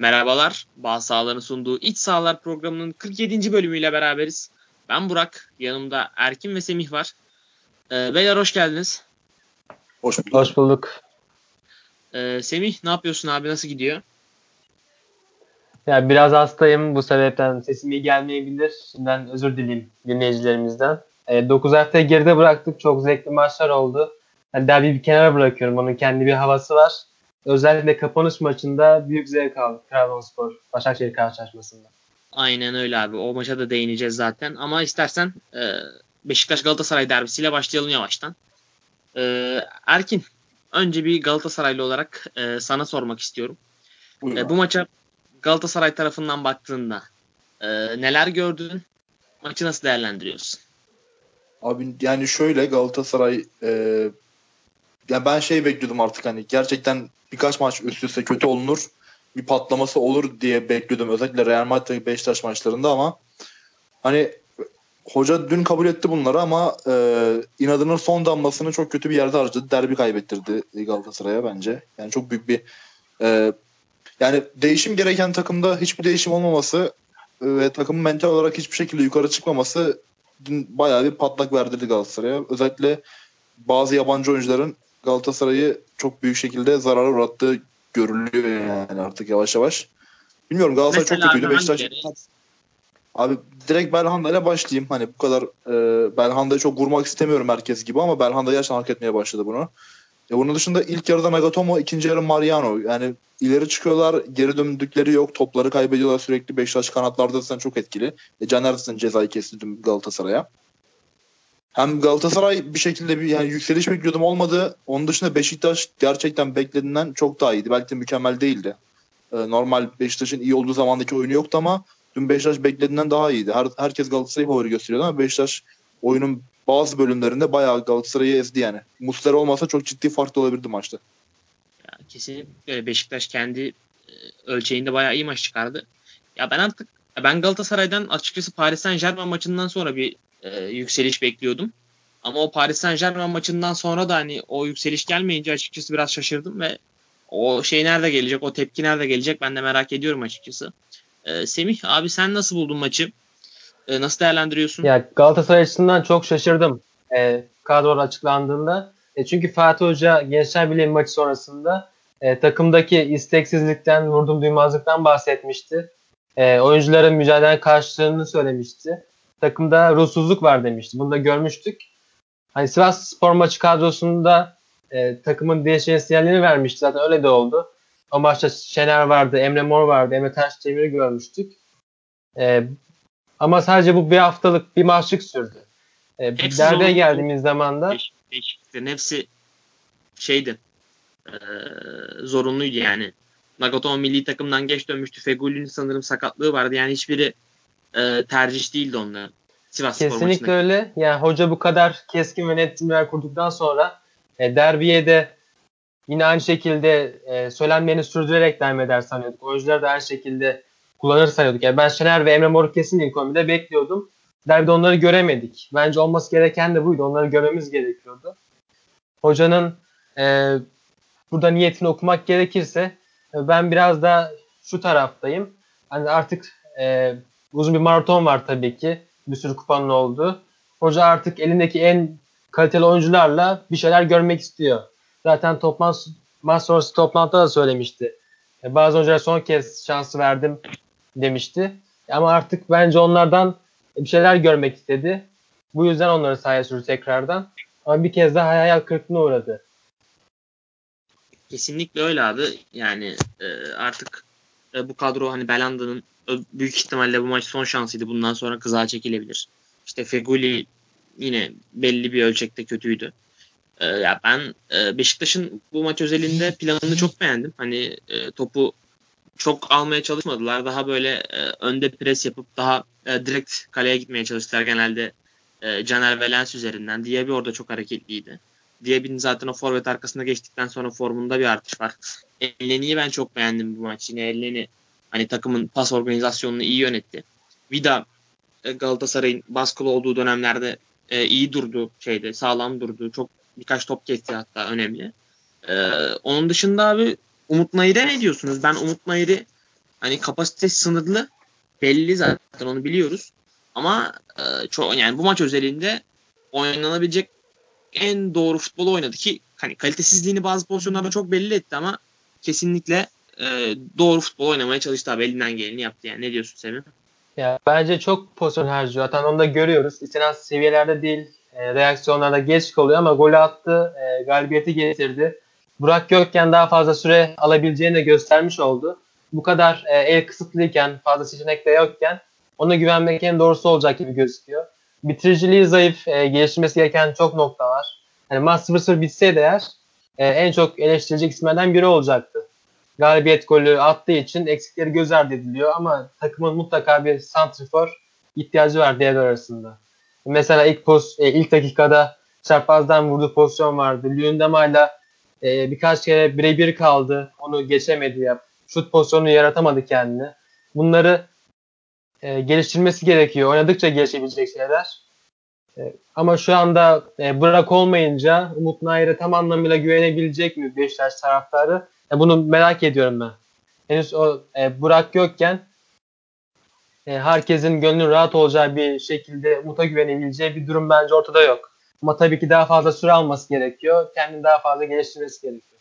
Merhabalar, Bağ Sahaların sunduğu İç Sahalar programının 47. bölümüyle beraberiz. Ben Burak, yanımda Erkin ve Semih var. Ee, beyler hoş geldiniz. Hoş bulduk. Hoş bulduk. Ee, Semih ne yapıyorsun abi, nasıl gidiyor? Ya biraz hastayım bu sebepten sesim iyi gelmeyebilir. Şimdiden özür dileyim dinleyicilerimizden. E, 9 haftayı geride bıraktık. Çok zevkli maçlar oldu. Yani derbi bir kenara bırakıyorum. Onun kendi bir havası var. Özellikle kapanış maçında büyük zevk aldık Trabzonspor Başakşehir karşılaşmasında. Aynen öyle abi. O maça da değineceğiz zaten. Ama istersen e, Beşiktaş Galatasaray derbisiyle başlayalım yavaştan. E, Erkin, önce bir Galatasaraylı olarak e, sana sormak istiyorum. E, bu maça Galatasaray tarafından baktığında e, neler gördün? Maçı nasıl değerlendiriyorsun? Abi yani şöyle Galatasaray e, ya ben şey bekliyordum artık hani gerçekten birkaç maç üst üste kötü olunur bir patlaması olur diye bekliyordum özellikle Real Madrid Beşiktaş maçlarında ama hani hoca dün kabul etti bunları ama e, inadının son damlasını çok kötü bir yerde harcadı. Derbi kaybettirdi Galatasaray'a bence. Yani çok büyük bir e, yani değişim gereken takımda hiçbir değişim olmaması ve takımın mental olarak hiçbir şekilde yukarı çıkmaması dün bayağı bir patlak verdirdi Galatasaray'a. Özellikle bazı yabancı oyuncuların Galatasaray'ı çok büyük şekilde zarara uğrattığı görülüyor yani artık yavaş yavaş. Bilmiyorum Galatasaray Mesela çok kötüydü. Beşiktaş Abi direkt Belhanda ile başlayayım. Hani bu kadar e, Belhanda'yı çok vurmak istemiyorum herkes gibi ama Belhanda gerçekten hak etmeye başladı bunu. E, bunun dışında ilk yarıda Nagatomo, ikinci yarı Mariano. Yani ileri çıkıyorlar, geri döndükleri yok. Topları kaybediyorlar sürekli. Beşiktaş kanatlarda zaten çok etkili. E, Caner zaten cezayı kesti dün Galatasaray'a. Hem Galatasaray bir şekilde bir yani yükseliş bekliyordum olmadı. Onun dışında Beşiktaş gerçekten beklediğinden çok daha iyiydi. Belki de mükemmel değildi. E, normal Beşiktaş'ın iyi olduğu zamandaki oyunu yoktu ama dün Beşiktaş beklediğinden daha iyiydi. Her, herkes Galatasaray'ı favori gösteriyordu ama Beşiktaş oyunun bazı bölümlerinde bayağı Galatasaray'ı ezdi yani. Muslera olmasa çok ciddi farklı olabilirdi maçta. Ya, kesinlikle Beşiktaş kendi e, ölçeğinde bayağı iyi maç çıkardı. Ya ben artık ben Galatasaray'dan açıkçası Paris Saint Germain maçından sonra bir e, yükseliş bekliyordum. Ama o Paris Saint Germain maçından sonra da hani o yükseliş gelmeyince açıkçası biraz şaşırdım ve o şey nerede gelecek, o tepki nerede gelecek ben de merak ediyorum açıkçası. E, Semih abi sen nasıl buldun maçı? E, nasıl değerlendiriyorsun? Ya Galatasaray açısından çok şaşırdım e, kadro açıklandığında. E, çünkü Fatih Hoca Gençler Birliği maçı sonrasında e, takımdaki isteksizlikten, vurdum duymazlıktan bahsetmişti. E, oyuncuların mücadele karşılığını söylemişti. Takımda ruhsuzluk var demişti. Bunu da görmüştük. Hani Sivas Spor maçı kadrosunda e, takımın değişeceğini sinyalini vermişti. Zaten öyle de oldu. O maçta Şener vardı, Emre Mor vardı, Emre Taşdemir'i görmüştük. E, ama sadece bu bir haftalık bir maçlık sürdü. E, derbeye geldiğimiz zaman da değişikliklerin hepsi şeydi e, zorunluydu yani. Nagatomo milli takımdan geç dönmüştü. Fegüli'nin sanırım sakatlığı vardı. Yani hiçbiri e, tercih değildi onların. Sivas Kesinlikle öyle. Yani hoca bu kadar keskin ve net cümleler kurduktan sonra e, derbiye de yine aynı şekilde e, söylenmeni sürdürerek devam eder sanıyorduk. Oyuncular da aynı şekilde kullanır sanıyorduk. Yani ben Şener ve Emre Mor'u kesin ilk 11'de bekliyordum. Derbide onları göremedik. Bence olması gereken de buydu. Onları görmemiz gerekiyordu. Hocanın e, burada niyetini okumak gerekirse e, ben biraz da şu taraftayım. Hani artık e, uzun bir maraton var tabii ki. Bir sürü kupanın olduğu. Hoca artık elindeki en kaliteli oyuncularla bir şeyler görmek istiyor. Zaten toplantı, maç sonrası toplantıda da söylemişti. E, bazı oyunculara son kez şansı verdim demişti. Ama artık bence onlardan bir şeyler görmek istedi. Bu yüzden onları sahaya sürdü tekrardan. Ama bir kez daha hayal kırıklığına uğradı. Kesinlikle öyle abi. Yani e, artık e, bu kadro hani Belanda'nın büyük ihtimalle bu maç son şansıydı. Bundan sonra kıza çekilebilir. İşte Feguli yine belli bir ölçekte kötüydü. E, ya ben e, Beşiktaş'ın bu maç özelinde planını çok beğendim. Hani e, topu çok almaya çalışmadılar. Daha böyle e, önde pres yapıp daha e, direkt kaleye gitmeye çalıştılar genelde e, Caner ve Lens üzerinden. Diaby orada çok hareketliydi. Diaby'nin zaten o forvet arkasında geçtikten sonra formunda bir artış var. Elneni'yi ben çok beğendim bu maç. Yine Elneni hani takımın pas organizasyonunu iyi yönetti. Vida e, Galatasaray'ın baskılı olduğu dönemlerde e, iyi durdu şeyde sağlam durdu. Çok birkaç top kesti hatta önemli. E, onun dışında abi Umut Nayir'e ne diyorsunuz? Ben Umut Nayir'i Hani kapasite sınırlı. Belli zaten onu biliyoruz. Ama e, çok yani bu maç özelinde oynanabilecek en doğru futbolu oynadı ki hani kalitesizliğini bazı pozisyonlarda çok belli etti ama kesinlikle e, doğru futbol oynamaya çalıştı abi. Elinden geleni yaptı yani. Ne diyorsun Semih? Ya bence çok pozisyon harcıyor. Zaten onu da görüyoruz. İstenen seviyelerde değil. E, reaksiyonlarda geç kalıyor ama golü attı. E, galibiyeti getirdi. Burak Gökgen daha fazla süre alabileceğini de göstermiş oldu. Bu kadar e, el kısıtlıyken, fazla seçenek de yokken ona güvenmek en doğrusu olacak gibi gözüküyor. Bitiriciliği zayıf, e, geliştirmesi gereken çok nokta var. Yani maç 0-0 bitseydi eğer e, en çok eleştirilecek isimlerden biri olacaktı. Galibiyet golü attığı için eksikleri göz ardı ediliyor ama takımın mutlaka bir santrifor ihtiyacı var devre arasında. Mesela ilk poz, e, ilk dakikada çarpazdan vurduğu pozisyon vardı. Lündema'yla e, birkaç kere birebir kaldı. Onu geçemedi ya. Şut pozisyonu yaratamadı kendini. Bunları e, geliştirmesi gerekiyor. Oynadıkça gelişebilecek şeyler. E, ama şu anda e, Burak olmayınca Umut Nair'e tam anlamıyla güvenebilecek mi Beşiktaş taraftarı? E, bunu merak ediyorum ben. Henüz o e, Burak yokken e, herkesin gönlü rahat olacağı bir şekilde Umut'a güvenebileceği bir durum bence ortada yok. Ama tabii ki daha fazla süre alması gerekiyor. Kendini daha fazla geliştirmesi gerekiyor.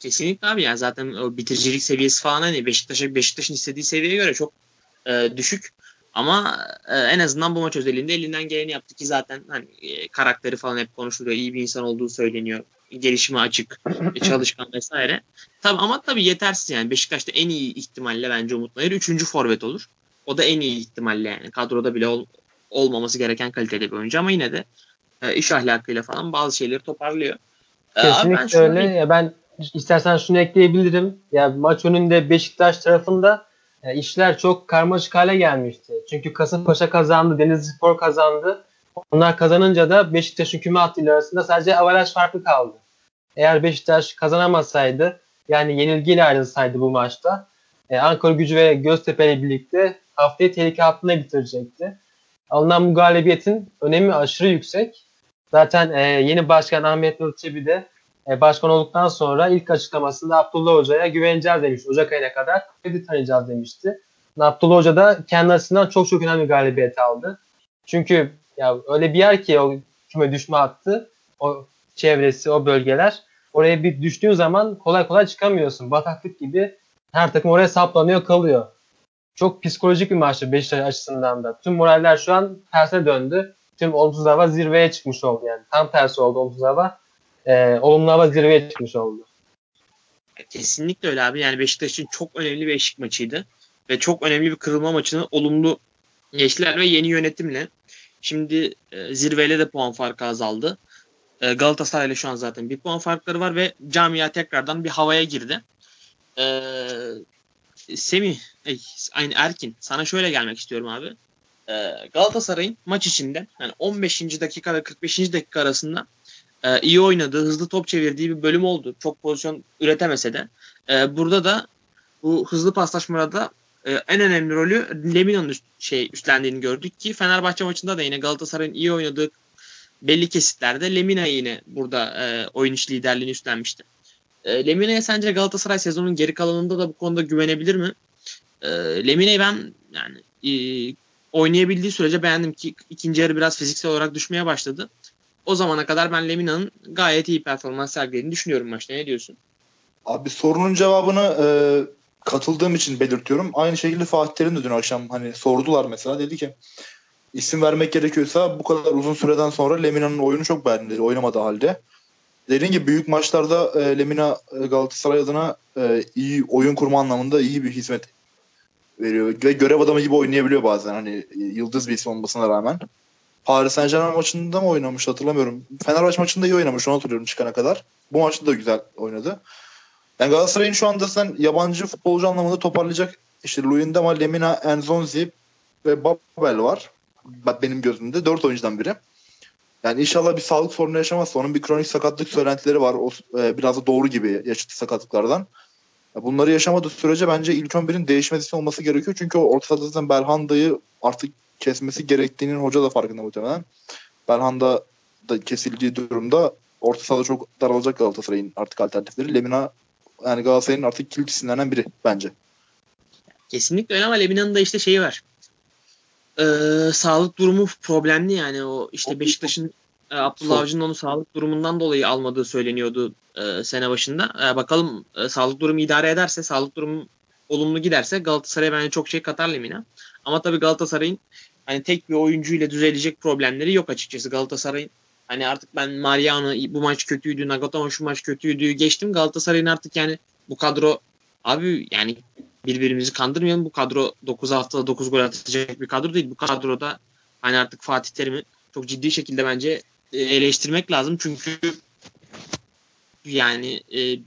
Kesinlikle abi ya zaten o bitiricilik seviyesi falan hani Beşiktaş'a Beşiktaş'ın istediği seviyeye göre çok e, düşük. Ama e, en azından bu maç özelliğinde elinden geleni yaptı ki zaten hani e, karakteri falan hep konuşuluyor. İyi bir insan olduğu söyleniyor. Gelişime açık, e, çalışkan vesaire. Tabii ama tabii yetersiz yani. Beşiktaş'ta en iyi ihtimalle bence Umut Nayır 3. forvet olur. O da en iyi ihtimalle yani. Kadroda bile ol, olmaması gereken kalitede bir oyuncu ama yine de e, iş ahlakıyla falan bazı şeyleri toparlıyor. E, Kesinlikle öyle. Ya ben istersen şunu ekleyebilirim. Ya maç önünde Beşiktaş tarafında e, işler çok karmaşık hale gelmişti. Çünkü Kasımpaşa kazandı, Denizli Spor kazandı. Onlar kazanınca da Beşiktaş'ın küme hattıyla arasında sadece avaraj farkı kaldı. Eğer Beşiktaş kazanamasaydı yani yenilgiyle ayrılsaydı bu maçta e, Ankara gücü ve Göztepe ile birlikte haftayı tehlike altında bitirecekti. Alınan bu galibiyetin önemi aşırı yüksek. Zaten e, yeni başkan Ahmet Nur Çebi de başkan olduktan sonra ilk açıklamasında Abdullah Hoca'ya güveneceğiz demiş. Ocak ayına kadar kredi tanıyacağız demişti. Abdullah Hoca da kendi açısından çok çok önemli galibiyet aldı. Çünkü ya öyle bir yer ki o küme düşme hattı, o çevresi, o bölgeler. Oraya bir düştüğün zaman kolay kolay çıkamıyorsun. Bataklık gibi her takım oraya saplanıyor kalıyor. Çok psikolojik bir maçtı Beşiktaş açısından da. Tüm moraller şu an tersine döndü. Tüm olumsuz hava zirveye çıkmış oldu yani. Tam tersi oldu olumsuz hava e, olumlu hava zirveye çıkmış oldu. Kesinlikle öyle abi. Yani Beşiktaş için çok önemli bir eşik maçıydı. Ve çok önemli bir kırılma maçını olumlu geçtiler ve yeni yönetimle. Şimdi e, zirveyle de puan farkı azaldı. E, Galatasaray'la şu an zaten bir puan farkları var ve camia tekrardan bir havaya girdi. E, Semih, aynı Erkin sana şöyle gelmek istiyorum abi. E, Galatasaray'ın maç içinde yani 15. dakika ve 45. dakika arasında e, iyi oynadığı, hızlı top çevirdiği bir bölüm oldu. Çok pozisyon üretemese de. E, burada da bu hızlı paslaşmada e, en önemli rolü Lemina'nın üst, şey üstlendiğini gördük ki Fenerbahçe maçında da yine Galatasaray'ın iyi oynadığı belli kesitlerde Lemina yine burada e, oyun iş liderliğini üstlenmişti. E, Lemina'ya sence Galatasaray sezonun geri kalanında da bu konuda güvenebilir mi? E, Lemina'yı ben yani e, oynayabildiği sürece beğendim ki ikinci yarı biraz fiziksel olarak düşmeye başladı o zamana kadar ben Lemina'nın gayet iyi performans sergilediğini düşünüyorum maçta. Ne diyorsun? Abi sorunun cevabını e, katıldığım için belirtiyorum. Aynı şekilde Fatih Terim de dün akşam hani sordular mesela dedi ki isim vermek gerekiyorsa bu kadar uzun süreden sonra Lemina'nın oyunu çok beğendim dedi oynamadığı halde. Dediğim gibi büyük maçlarda e, Lemina e, Galatasaray adına e, iyi oyun kurma anlamında iyi bir hizmet veriyor. Ve görev adamı gibi oynayabiliyor bazen hani yıldız bir isim olmasına rağmen. Paris Saint Germain maçında mı oynamış hatırlamıyorum. Fenerbahçe maçında iyi oynamış onu hatırlıyorum çıkana kadar. Bu maçta da güzel oynadı. Yani Galatasaray'ın şu anda sen yabancı futbolcu anlamında toparlayacak işte Luyendama, Lemina, Enzonzi ve Babel var. Benim gözümde. Dört oyuncudan biri. Yani inşallah bir sağlık sorunu yaşamazsa onun bir kronik sakatlık söylentileri var. O, e, biraz da doğru gibi yaşadığı sakatlıklardan. Bunları yaşamadığı sürece bence ilk 11'in değişmesi olması gerekiyor. Çünkü ortada zaten Belhanda'yı artık kesmesi gerektiğinin hoca da farkında muhtemelen. Belhanda da kesildiği durumda orta sahada çok daralacak Galatasaray'ın artık alternatifleri. Lemina yani Galatasaray'ın artık kilit isimlerinden biri bence. Kesinlikle öyle ama Lemina'nın da işte şeyi var. Ee, sağlık durumu problemli yani o işte Beşiktaş'ın e, Abdullah Avcı'nın onu sağlık durumundan dolayı almadığı söyleniyordu e, sene başında. E, bakalım e, sağlık durumu idare ederse, sağlık durumu olumlu giderse Galatasaray bence çok şey katar Lemina. Ama tabii Galatasaray'ın hani tek bir oyuncuyla düzelecek problemleri yok açıkçası. Galatasaray'ın hani artık ben Mariano bu maç kötüydü, Nagatomo şu maç kötüydü geçtim. Galatasaray'ın artık yani bu kadro abi yani birbirimizi kandırmayalım. Bu kadro 9 haftada 9 gol atacak bir kadro değil. Bu kadroda hani artık Fatih Terim'i çok ciddi şekilde bence e, eleştirmek lazım. Çünkü yani e,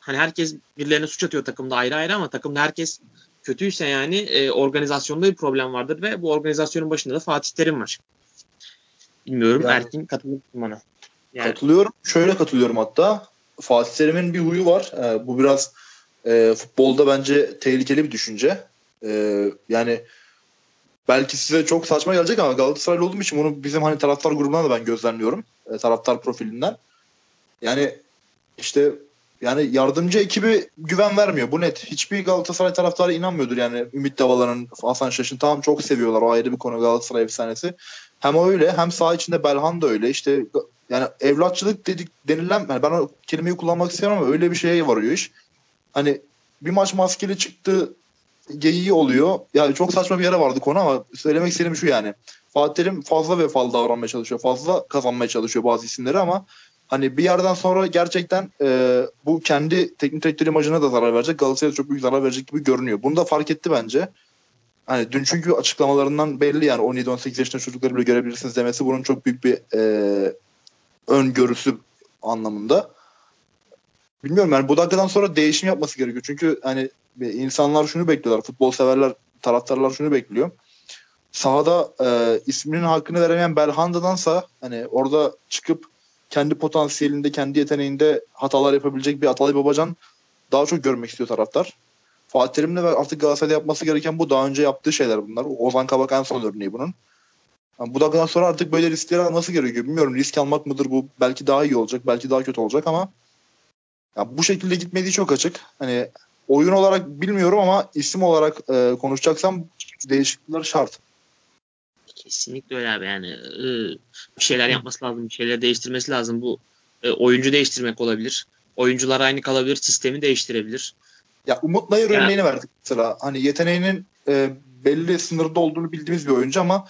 hani herkes birilerine suç atıyor takımda ayrı ayrı ama takımda herkes kötüyse yani e, organizasyonda bir problem vardır ve bu organizasyonun başında da Fatih Terim var. Bilmiyorum yani, Erkin katılır bana? Yani. Katılıyorum. Şöyle katılıyorum hatta. Fatih Terim'in bir huyu var. E, bu biraz e, futbolda bence tehlikeli bir düşünce. E, yani belki size çok saçma gelecek ama Galatasaraylı olduğum için bunu bizim hani taraftar grubundan da ben gözlemliyorum. E, taraftar profilinden. Yani işte yani yardımcı ekibi güven vermiyor. Bu net. Hiçbir Galatasaray taraftarı inanmıyordur yani Ümit Davalan'ın, Hasan Şaş'ın tamam çok seviyorlar. O ayrı bir konu Galatasaray efsanesi. Hem öyle hem saha içinde Belhan da öyle. İşte yani evlatçılık dedik denilen yani ben o kelimeyi kullanmak istiyorum ama öyle bir şeye varıyor iş. Hani bir maç maskeli çıktı geyiği oluyor. Yani çok saçma bir yere vardı konu ama söylemek istediğim şu yani. Fatih Terim fazla vefalı davranmaya çalışıyor. Fazla kazanmaya çalışıyor bazı isimleri ama hani bir yerden sonra gerçekten e, bu kendi teknik direktör imajına da zarar verecek. Galatasaray'a çok büyük zarar verecek gibi görünüyor. Bunu da fark etti bence. Hani dün çünkü açıklamalarından belli yani 17-18 yaşında çocukları bile görebilirsiniz demesi bunun çok büyük bir e, öngörüsü anlamında. Bilmiyorum yani bu dakikadan sonra değişim yapması gerekiyor. Çünkü hani insanlar şunu bekliyorlar. Futbol severler, taraftarlar şunu bekliyor. Sahada e, isminin hakkını veremeyen Belhanda'dansa hani orada çıkıp kendi potansiyelinde, kendi yeteneğinde hatalar yapabilecek bir Atalay Babacan daha çok görmek istiyor taraftar. Fatih Terim'le ve artık Galatasaray'da yapması gereken bu. Daha önce yaptığı şeyler bunlar. Ozan Kabak en son örneği bunun. Yani bu dakikadan sonra artık böyle riskleri alması gerekiyor. Bilmiyorum risk almak mıdır bu? Belki daha iyi olacak, belki daha kötü olacak ama ya bu şekilde gitmediği çok açık. Hani oyun olarak bilmiyorum ama isim olarak e, konuşacaksam değişiklikler şart. Kesinlikle öyle abi yani e, bir şeyler yapması lazım, bir şeyler değiştirmesi lazım. Bu e, oyuncu değiştirmek olabilir. Oyuncular aynı kalabilir, sistemi değiştirebilir. Ya Umut Nayır ya. örneğini verdik mesela. Hani yeteneğinin e, belli sınırda olduğunu bildiğimiz bir oyuncu ama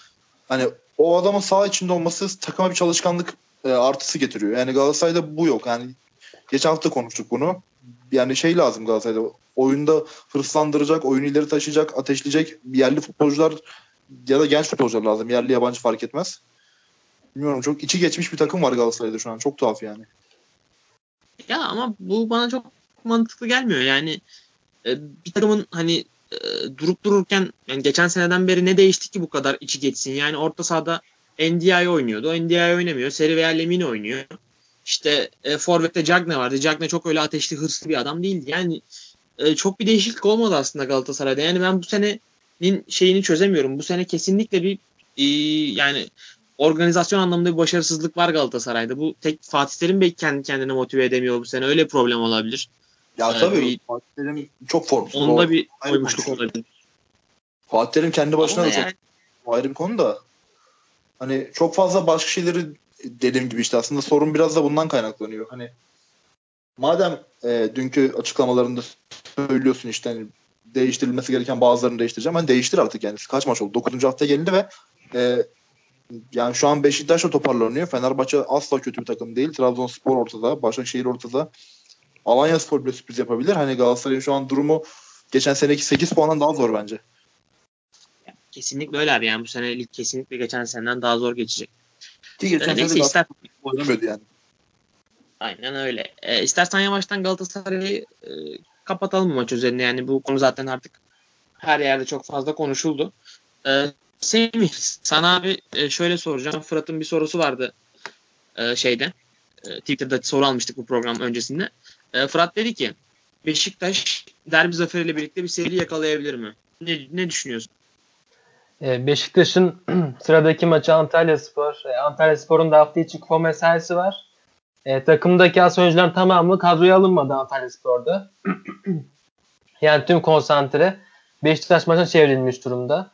hani o adamın sağ içinde olması takıma bir çalışkanlık e, artısı getiriyor. Yani Galatasaray'da bu yok. Yani geçen hafta konuştuk bunu. Yani şey lazım Galatasaray'da. Oyunda hırslandıracak, oyunu ileri taşıyacak, ateşleyecek yerli futbolcular ya da genç futbolcular lazım. Yerli yabancı fark etmez. Bilmiyorum çok içi geçmiş bir takım var Galatasaray'da şu an. Çok tuhaf yani. Ya ama bu bana çok mantıklı gelmiyor. Yani e, bir takımın hani e, durup dururken yani geçen seneden beri ne değişti ki bu kadar içi geçsin? Yani orta sahada NDI oynuyordu. NDI oynamıyor. Seri veya Lemine oynuyor. İşte e, Forvet'te Cagne vardı. Cagne çok öyle ateşli hırslı bir adam değildi. Yani e, çok bir değişiklik olmadı aslında Galatasaray'da. Yani ben bu senenin şeyini çözemiyorum. Bu sene kesinlikle bir e, yani organizasyon anlamında bir başarısızlık var Galatasaray'da. Bu tek Fatih Terim belki kendi kendine motive edemiyor bu sene. Öyle problem olabilir. Ya ee, tabii Fatih Terim çok formsuz. Onda bir koymuşluk olabilir. Fatih Terim kendi başına Ama da yani. çok ayrı bir konu da. Hani çok fazla başka şeyleri dediğim gibi işte aslında sorun biraz da bundan kaynaklanıyor. Hani madem e, dünkü açıklamalarında söylüyorsun işte hani değiştirilmesi gereken bazılarını değiştireceğim. Hani değiştir artık yani. Kaç maç oldu? 9. hafta geldi ve e, yani şu an Beşiktaş da toparlanıyor. Fenerbahçe asla kötü bir takım değil. Trabzonspor ortada. Başakşehir ortada. Alanya Spor bile sürpriz yapabilir. Hani Galatasaray'ın şu an durumu geçen seneki 8 puandan daha zor bence. Kesinlikle öyle abi. Yani bu sene lig kesinlikle geçen seneden daha zor geçecek. Ki geçen sene ister... oynamıyordu yani. Aynen öyle. E, istersen yavaştan Galatasaray'ı e, kapatalım maç üzerine. Yani bu konu zaten artık her yerde çok fazla konuşuldu. E, Semih sana abi e, şöyle soracağım. Fırat'ın bir sorusu vardı e, şeyde. E, Twitter'da soru almıştık bu program öncesinde. E, Fırat dedi ki Beşiktaş derbi zaferiyle birlikte bir seri yakalayabilir mi? Ne, ne düşünüyorsun? E, Beşiktaş'ın sıradaki maçı Antalya Spor. E, Antalya Spor'un da hafta içi kupa mesaisi var. E, takımdaki as oyuncuların tamamı kadroya alınmadı Antalya Spor'da. yani tüm konsantre Beşiktaş maçına çevrilmiş durumda.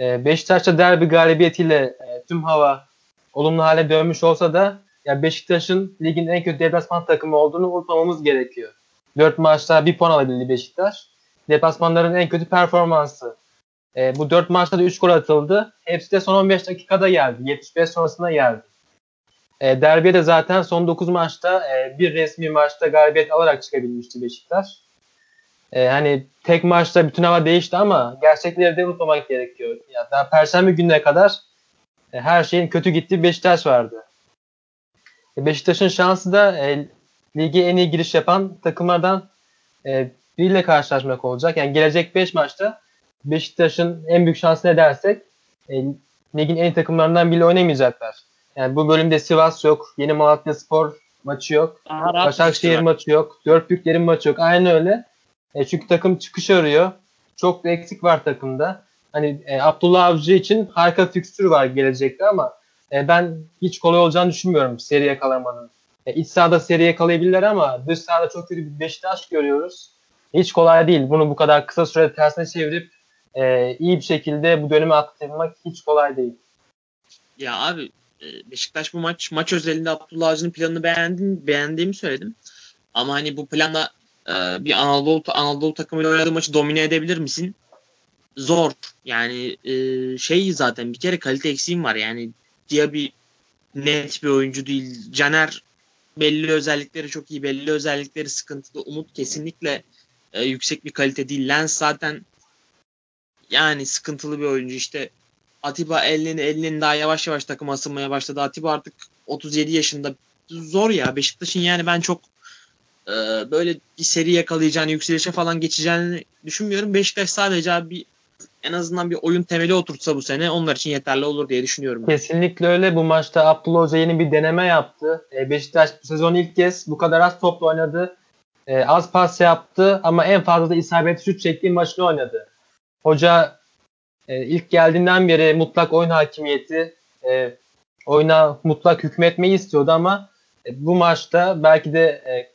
E, Beşiktaş'ta derbi galibiyetiyle e, tüm hava olumlu hale dönmüş olsa da ya Beşiktaş'ın ligin en kötü deplasman takımı olduğunu unutmamamız gerekiyor. 4 maçta bir puan alabildi Beşiktaş. Deplasmanların en kötü performansı. E, bu 4 maçta da 3 gol atıldı. Hepsi de son 15 dakikada geldi. 75 sonrasında geldi. E, derbiye de zaten son 9 maçta e, bir resmi maçta galibiyet alarak çıkabilmişti Beşiktaş. E, hani tek maçta bütün hava değişti ama gerçekleri de unutmamak gerekiyor. Yani daha Perşembe gününe kadar e, her şeyin kötü gittiği Beşiktaş vardı. E, Beşiktaş'ın şansı da e, lige en iyi giriş yapan takımlardan e, biriyle karşılaşmak olacak. Yani gelecek 5 maçta Beşiktaş'ın en büyük şansı ne dersek e, ligin en iyi takımlarından biri oynamayacaklar. Yani bu bölümde Sivas yok, Yeni Malatya Spor maçı yok, Başakşehir maçı yok, Dört Büyüklerin maçı yok. Aynı öyle. E, çünkü takım çıkış arıyor. Çok da eksik var takımda. Hani e, Abdullah Avcı için harika fikstür var gelecekte ama e, ben hiç kolay olacağını düşünmüyorum seri yakalamanın. E, iç sahada seri yakalayabilirler ama dış sahada çok kötü bir Beşiktaş görüyoruz. Hiç kolay değil. Bunu bu kadar kısa sürede tersine çevirip e, iyi bir şekilde bu dönemi atlatmak hiç kolay değil. Ya abi Beşiktaş bu maç maç özelinde Abdullah Avcı'nın planını beğendim, beğendiğimi söyledim. Ama hani bu planla e, bir Anadolu Anadolu takımıyla oynadığı maçı domine edebilir misin? Zor. Yani e, şey zaten bir kere kalite eksiğim var. Yani Diaby net bir oyuncu değil. Caner belli özellikleri çok iyi, belli özellikleri sıkıntılı. Umut kesinlikle e, yüksek bir kalite değil. Lens zaten yani sıkıntılı bir oyuncu. İşte Atiba elini elinin daha yavaş yavaş takıma asılmaya başladı. Atiba artık 37 yaşında. Zor ya Beşiktaş'ın yani ben çok e, böyle bir seri yakalayacağını, yükselişe falan geçeceğini düşünmüyorum. Beşiktaş sadece bir en azından bir oyun temeli oturtsa bu sene onlar için yeterli olur diye düşünüyorum. Kesinlikle öyle. Bu maçta Abdullah Hoca yeni bir deneme yaptı. E, Beşiktaş bu sezon ilk kez bu kadar az topla oynadı. E, az pas yaptı ama en fazla da isabet şut çektiği maçını oynadı. Hoca e, ilk geldiğinden beri mutlak oyun hakimiyeti, e, oyuna mutlak hükmetmeyi istiyordu ama e, bu maçta belki de e,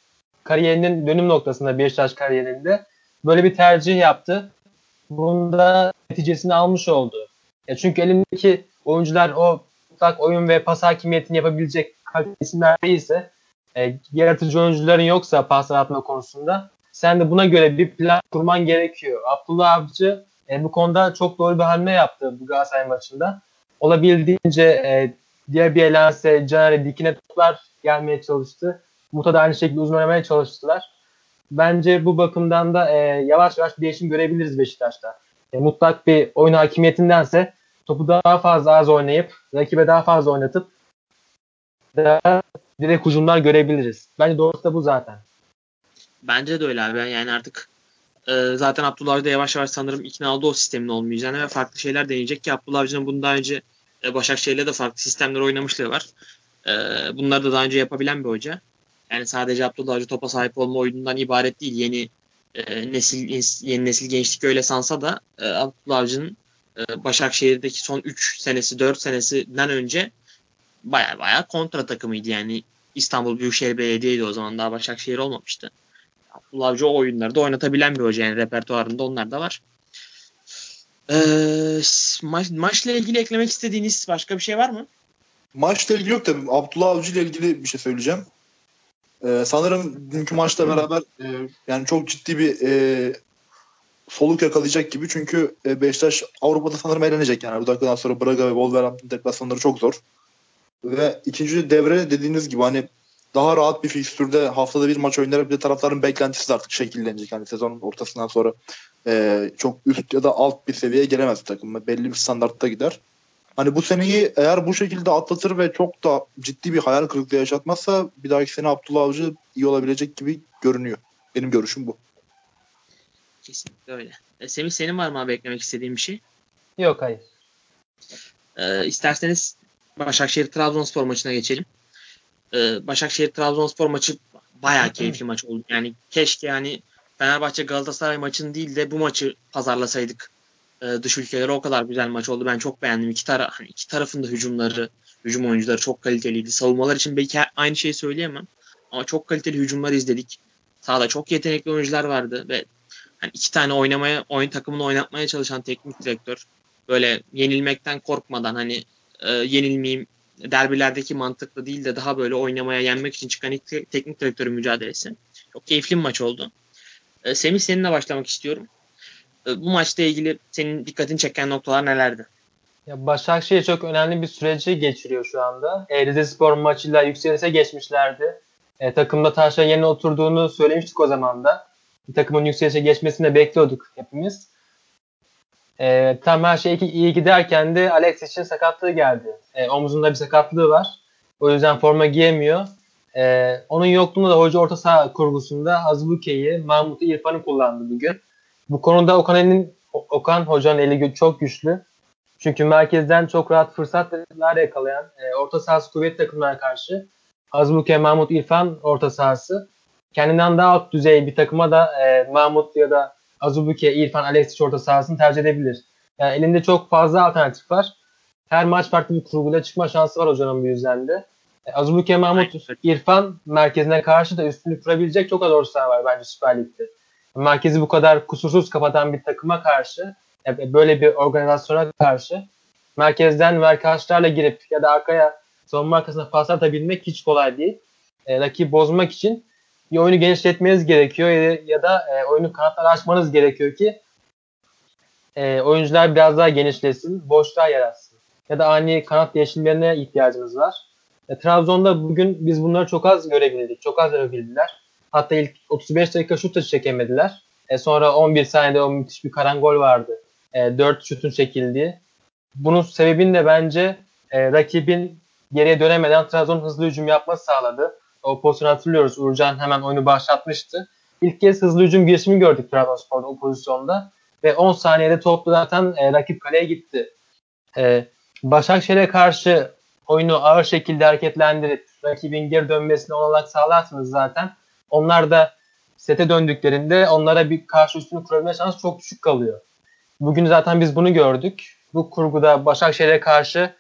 kariyerinin dönüm noktasında Beşiktaş kariyerinde böyle bir tercih yaptı. Bunda neticesini almış oldu. Ya çünkü elindeki oyuncular o mutlak oyun ve pas hakimiyetini yapabilecek isimler değilse e, yaratıcı oyuncuların yoksa pas atma konusunda sen de buna göre bir plan kurman gerekiyor. Abdullah Avcı e, bu konuda çok doğru bir hamle yaptı bu Galatasaray maçında. Olabildiğince e, diğer bir elense Caner'e dikine toplar gelmeye çalıştı. Muta da aynı şekilde uzun oynamaya çalıştılar. Bence bu bakımdan da e, yavaş yavaş bir değişim görebiliriz Beşiktaş'ta. E, mutlak bir oyun hakimiyetindense topu daha fazla az oynayıp rakibe daha fazla oynatıp daha direkt hücumlar görebiliriz. Bence doğrusu da bu zaten. Bence de öyle abi. Yani artık e, zaten Abdullah Avcı da yavaş yavaş sanırım ikna oldu o sistemin olmayacağını ve farklı şeyler deneyecek ki Abdullah Avcı'nın bundan önce e, Başakşehir'le de farklı sistemler oynamışlığı var. E, bunları da daha önce yapabilen bir hoca. Yani sadece Abdullah Avcı topa sahip olma oyunundan ibaret değil. Yeni e, nesil yeni nesil gençlik öyle sansa da e, Abdullah Avcı'nın e, Başakşehir'deki son 3 senesi 4 senesinden önce baya baya kontra takımıydı. Yani İstanbul Büyükşehir Belediye'ydi o zaman daha Başakşehir olmamıştı. Abdullah Avcı o oyunları da oynatabilen bir hoca yani repertuarında onlar da var. Ee, maç, maçla ilgili eklemek istediğiniz başka bir şey var mı? Maçla ilgili yok tabii. Abdullah Avcı ile ilgili bir şey söyleyeceğim. Ee, sanırım dünkü maçla beraber e, yani çok ciddi bir e, soluk yakalayacak gibi. Çünkü e, Beşiktaş Avrupa'da sanırım eğlenecek yani. Bu dakikadan sonra Braga ve Wolverhampton deplasmanları çok zor. Ve ikinci devre dediğiniz gibi hani daha rahat bir fikstürde haftada bir maç oynayarak bir de taraftarın beklentisi artık şekillenecek. Yani sezonun ortasından sonra e, çok üst ya da alt bir seviyeye gelemez takım. Belli bir standartta gider. Hani bu seneyi eğer bu şekilde atlatır ve çok da ciddi bir hayal kırıklığı yaşatmazsa bir dahaki sene Abdullah Avcı iyi olabilecek gibi görünüyor. Benim görüşüm bu. Kesinlikle öyle. E, Semih senin var mı abi eklemek istediğin bir şey? Yok hayır. E, isterseniz Başakşehir Trabzonspor maçına geçelim. E, Başakşehir Trabzonspor maçı bayağı keyifli maç oldu. Yani keşke yani Fenerbahçe Galatasaray maçını değil de bu maçı pazarlasaydık e, dış ülkelere o kadar güzel maç oldu. Ben çok beğendim. İki, tara hani iki tarafın da hücumları, hücum oyuncuları çok kaliteliydi. Savunmalar için belki aynı şeyi söyleyemem. Ama çok kaliteli hücumlar izledik. Sahada çok yetenekli oyuncular vardı ve yani iki tane oynamaya oyun takımını oynatmaya çalışan teknik direktör böyle yenilmekten korkmadan hani e, yenilmeyeyim derbilerdeki mantıklı değil de daha böyle oynamaya yenmek için çıkan ilk teknik direktörün mücadelesi. Çok keyifli bir maç oldu. E, Semih seninle başlamak istiyorum. E, bu maçla ilgili senin dikkatini çeken noktalar nelerdi? Ya Başakşehir çok önemli bir süreci geçiriyor şu anda. E, Rizespor maçıyla yükselişe geçmişlerdi. E, takımda taşla yerine oturduğunu söylemiştik o zaman da. Bir takımın yükselişe geçmesini de bekliyorduk hepimiz. E, tam her şey iyi giderken de Alex için sakatlığı geldi. E, omuzunda bir sakatlığı var. O yüzden forma giyemiyor. E, onun yokluğunda da hoca orta saha kurgusunda Azbuke'yi, Mahmut'u, İrfan'ı kullandı bugün. Bu konuda Okan'ın Okan hocanın eli çok güçlü. Çünkü merkezden çok rahat fırsatlar yakalayan e, orta sahası kuvvet takımlara karşı Azbuke, Mahmut, İrfan orta sahası kendinden daha alt düzey bir takıma da e, Mahmut ya da Azubuke, İrfan, Alexic orta sahasını tercih edebilir. Yani elinde çok fazla alternatif var. Her maç farklı bir kurguyla çıkma şansı var hocanın bu yüzden de. E, Azubuke, Mahmut, İrfan merkezine karşı da üstünlük kurabilecek çok az orta saha var bence Süper Lig'de. Merkezi bu kadar kusursuz kapatan bir takıma karşı, e, böyle bir organizasyona karşı merkezden verkaçlarla girip ya da arkaya savunma arkasına pas atabilmek hiç kolay değil. E, rakibi bozmak için bir oyunu genişletmeniz gerekiyor ya, ya da e, oyunu kanatlar açmanız gerekiyor ki e, oyuncular biraz daha genişlesin, boşluğa yaratsın. Ya da ani kanat değişimlerine ihtiyacımız var. E, Trabzon'da bugün biz bunları çok az görebildik. Çok az görebildiler. Hatta ilk 35 dakika şut da çekemediler. E, sonra 11 saniyede o müthiş bir karangol vardı. E, 4 şutun çekildiği. Bunun sebebini de bence e, rakibin geriye dönemeden Trabzon hızlı hücum yapması sağladı. O pozisyonu hatırlıyoruz. Uğurcan hemen oyunu başlatmıştı. İlk kez hızlı hücum girişimi gördük Trabzonspor'da o pozisyonda. Ve 10 saniyede toplu zaten e, rakip kaleye gitti. E, Başakşehir'e karşı oyunu ağır şekilde hareketlendirip rakibin geri dönmesine olanak sağlarsınız zaten. Onlar da sete döndüklerinde onlara bir karşı üstünü kurabilme şansı çok düşük kalıyor. Bugün zaten biz bunu gördük. Bu kurguda Başakşehir'e karşı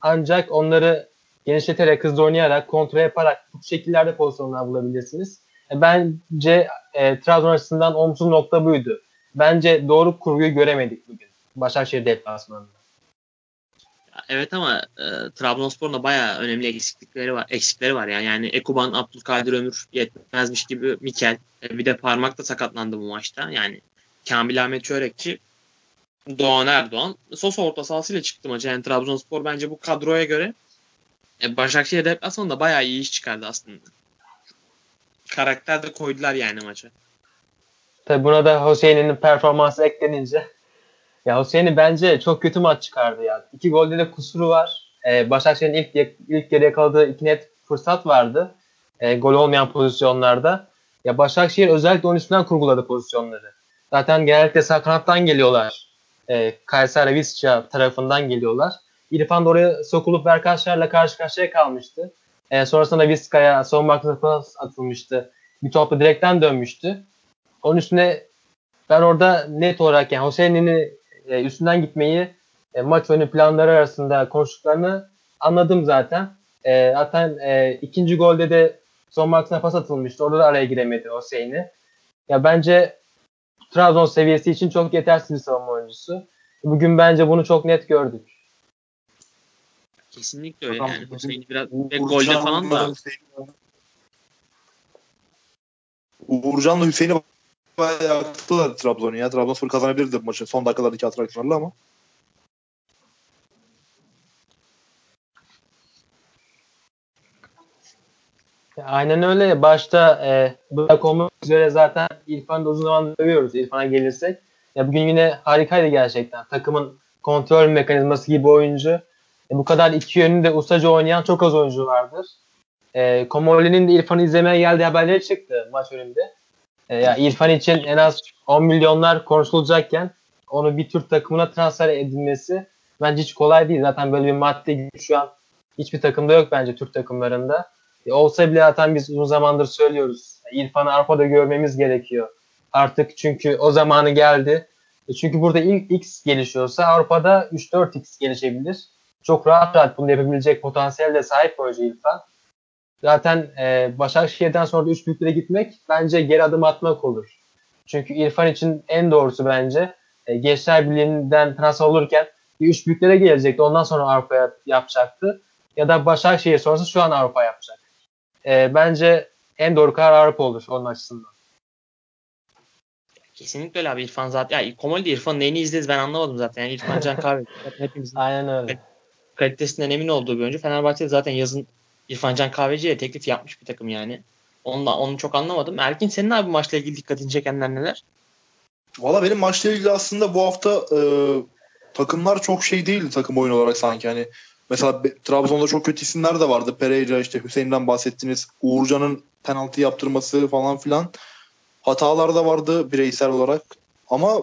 ancak onları genişleterek, hızlı oynayarak, kontrol yaparak şekillerde pozisyonlar bulabilirsiniz. E, bence e, Trabzon açısından olumsuz nokta buydu. Bence doğru kurguyu göremedik bugün Başakşehir deplasmanında. Evet ama e, Trabzonspor'un da bayağı önemli eksiklikleri var. Eksikleri var yani. Yani Ekuban, Abdülkadir Ömür yetmezmiş gibi Mikel. E, bir de parmak da sakatlandı bu maçta. Yani Kamil Ahmet Çörekçi Doğan Erdoğan Sosa orta sahasıyla çıktı maça. Yani Trabzonspor bence bu kadroya göre e, Başakşehir deplasmanında bayağı iyi iş çıkardı aslında. Karakter de koydular yani maça. Tabi buna da Hüseyin'in performansı eklenince ya Hüseyin'i bence çok kötü maç çıkardı ya. İki golde de kusuru var. Ee, Başakşehir'in ilk ilk geri yakaladığı iki net fırsat vardı. Ee, gol olmayan pozisyonlarda. Ya Başakşehir özellikle onun üstünden kurguladı pozisyonları. Zaten genellikle sağ kanattan geliyorlar. Ee, Kayseri Visca tarafından geliyorlar. İrfan da oraya sokulup Verkaçlar'la karşı karşıya kalmıştı. Ee, sonrasında Vizca'ya son markasına pas atılmıştı. Bir topla direkten dönmüştü. Onun üstüne ben orada net olarak yani Hüseyin'in e, üstünden gitmeyi e, maç önü planları arasında konuştuklarını anladım zaten. E, zaten e, ikinci golde de son markasına pas atılmıştı. Orada da araya giremedi Hüseyin'i. Ya bence Trabzon seviyesi için çok yetersiz bir savunma oyuncusu. Bugün bence bunu çok net gördük. Kesinlikle öyle yani. Hüseyin biraz ve golde falan da Uğurcan'la Hüseyin'i bayağı yaktılar Trabzon'u ya. Trabzonspor kazanabilirdi bu maçı son dakikalardaki atraksiyonlarla ama. Aynen öyle. Başta e, bırak olmak üzere zaten İrfan'ı da uzun zaman dövüyoruz İrfan'a gelirsek. Ya bugün yine harikaydı gerçekten. Takımın kontrol mekanizması gibi oyuncu. E, bu kadar iki yönlü de ustaca oynayan çok az oyuncu vardır. E, Komoli'nin de İrfan'ı izlemeye geldiği haberleri çıktı maç önünde. E, ya İrfan için en az 10 milyonlar konuşulacakken onu bir Türk takımına transfer edilmesi bence hiç kolay değil. Zaten böyle bir madde şu an hiçbir takımda yok bence Türk takımlarında. E, olsa bile zaten biz uzun zamandır söylüyoruz. İrfan'ı Avrupa'da görmemiz gerekiyor. Artık çünkü o zamanı geldi. E, çünkü burada ilk X gelişiyorsa Avrupa'da 3-4X gelişebilir. Çok rahat rahat bunu yapabilecek potansiyelde sahip oyuncu İrfan. Zaten e, Başakşehir'den sonra da üç büyüklere gitmek bence geri adım atmak olur. Çünkü İrfan için en doğrusu bence e, Gençler Birliği'nden transfer olurken bir üç büyüklere gelecekti. Ondan sonra Avrupa'ya yapacaktı. Ya da Başakşehir sonrası şu an Avrupa yapacak. E, bence en doğru karar Avrupa olur onun açısından. Kesinlikle öyle abi. İrfan zaten. Ya Komoli'de İrfan'ın neyini izledi ben anlamadım zaten. Yani İrfan Can Kahve. hepimizin Aynen öyle. Kalitesinden emin olduğu bir oyuncu. Fenerbahçe zaten yazın İrfan Can Kahveci'ye teklif yapmış bir takım yani. Onu, da, onu çok anlamadım. Erkin senin abi maçla ilgili dikkatini çekenler neler? Valla benim maçla ilgili aslında bu hafta e, takımlar çok şey değildi takım oyun olarak sanki. Hani mesela Trabzon'da çok kötü isimler de vardı. Pereira işte Hüseyin'den bahsettiniz. Uğurcan'ın penaltı yaptırması falan filan. Hatalar da vardı bireysel olarak. Ama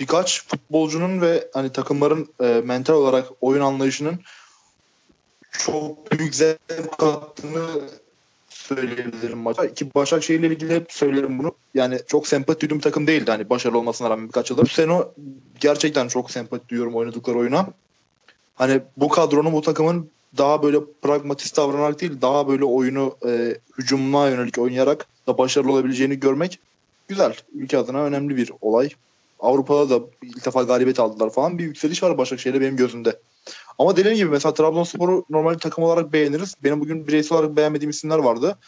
birkaç futbolcunun ve hani takımların e, mental olarak oyun anlayışının çok büyük zevk kattığını söyleyebilirim maça. Ki Başakşehir ile ilgili hep söylerim bunu. Yani çok sempati duyduğum takım değildi hani başarılı olmasına rağmen birkaç yıldır. Bu sene gerçekten çok sempati duyuyorum oynadıkları oyuna. Hani bu kadronun bu takımın daha böyle pragmatist davranarak değil daha böyle oyunu e, hücumuna yönelik oynayarak da başarılı olabileceğini görmek güzel. Ülke adına önemli bir olay. Avrupa'da da ilk defa galibiyet aldılar falan. Bir yükseliş var Başakşehir'de benim gözümde. Ama dediğim gibi mesela Trabzonspor'u normal takım olarak beğeniriz. Benim bugün bireysel olarak beğenmediğim isimler vardı.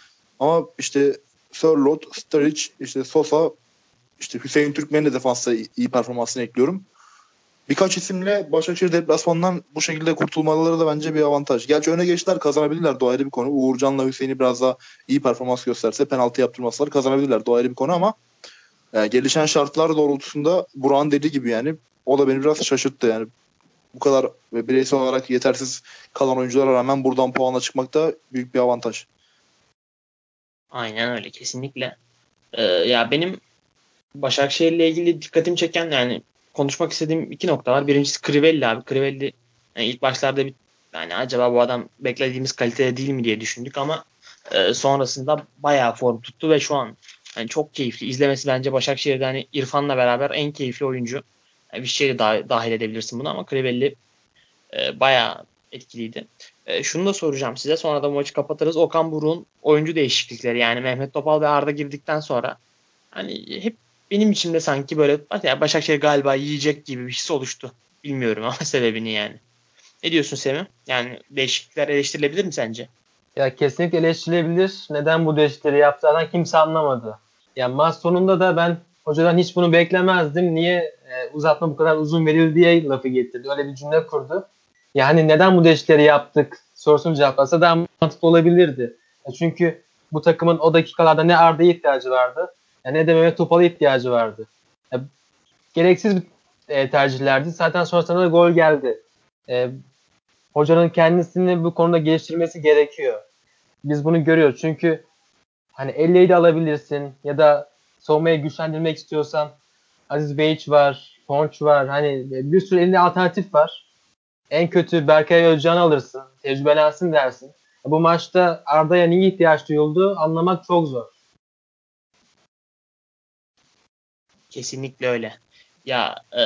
Ama işte Sörlot, Sturridge, işte Sosa, işte Hüseyin Türkmen'in de defansta iyi performansını ekliyorum. Birkaç isimle Başakşehir deplasmandan bu şekilde kurtulmaları da bence bir avantaj. Gerçi öne geçtiler kazanabilirler. Ayrı bir konu. Uğurcan'la Hüseyin'i biraz daha iyi performans gösterse penaltı yaptırmasalar kazanabilirler. Ayrı bir konu ama e, gelişen şartlar doğrultusunda Burak'ın dediği gibi yani o da beni biraz şaşırttı. Yani bu kadar bireysel olarak yetersiz kalan oyunculara rağmen buradan puanla çıkmak da büyük bir avantaj. Aynen öyle kesinlikle. Ee, ya benim Başakşehir ile ilgili dikkatimi çeken yani konuşmak istediğim iki nokta var. Birincisi Crivelli abi. Crivelli yani ilk başlarda bir yani acaba bu adam beklediğimiz kalitede değil mi diye düşündük ama e, sonrasında bayağı form tuttu ve şu an yani çok keyifli. İzlemesi bence Başakşehir'de hani İrfan'la beraber en keyifli oyuncu. Yani bir şey de dah- dahil edebilirsin bunu ama Crivelli e, bayağı etkiliydi. E, şunu da soracağım size. Sonra da maçı kapatırız. Okan Buruk'un oyuncu değişiklikleri yani Mehmet Topal ve Arda girdikten sonra hani hep benim içimde sanki böyle ya Başakşehir galiba yiyecek gibi bir his oluştu. Bilmiyorum ama sebebini yani. Ne diyorsun Semih? Yani değişiklikler eleştirilebilir mi sence? Ya kesinlikle eleştirilebilir. Neden bu değişiklikleri yaptığından kimse anlamadı. Yani maç sonunda da ben hocadan hiç bunu beklemezdim. Niye e, uzatma bu kadar uzun verildi diye lafı getirdi. Öyle bir cümle kurdu. Yani neden bu değişiklikleri yaptık sorusunu cevaplasa daha mantıklı olabilirdi. Ya çünkü bu takımın o dakikalarda ne Arda'ya ihtiyacı vardı yani ne de Mehmet Topal'a ihtiyacı vardı. Ya, gereksiz bir e, tercihlerdi. Zaten sonrasında da gol geldi. E, hocanın kendisini bu konuda geliştirmesi gerekiyor. Biz bunu görüyoruz. Çünkü hani elleyi de alabilirsin ya da savunmayı güçlendirmek istiyorsan Aziz Beyiç var, Ponç var. Hani bir sürü elinde alternatif var. En kötü Berkay Özcan'ı alırsın. Tecrübelensin dersin. Bu maçta Arda'ya niye ihtiyaç duyuldu anlamak çok zor. Kesinlikle öyle. Ya e,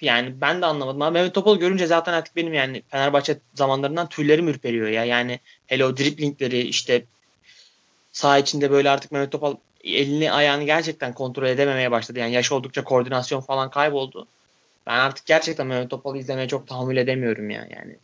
yani ben de anlamadım ama Mehmet Topal görünce zaten artık benim yani Fenerbahçe zamanlarından tüylerim ürperiyor ya. Yani hele o driplingleri işte sağ içinde böyle artık Mehmet Topal elini ayağını gerçekten kontrol edememeye başladı. Yani yaş oldukça koordinasyon falan kayboldu. Ben artık gerçekten Mehmet Topal'ı izlemeye çok tahammül edemiyorum ya yani.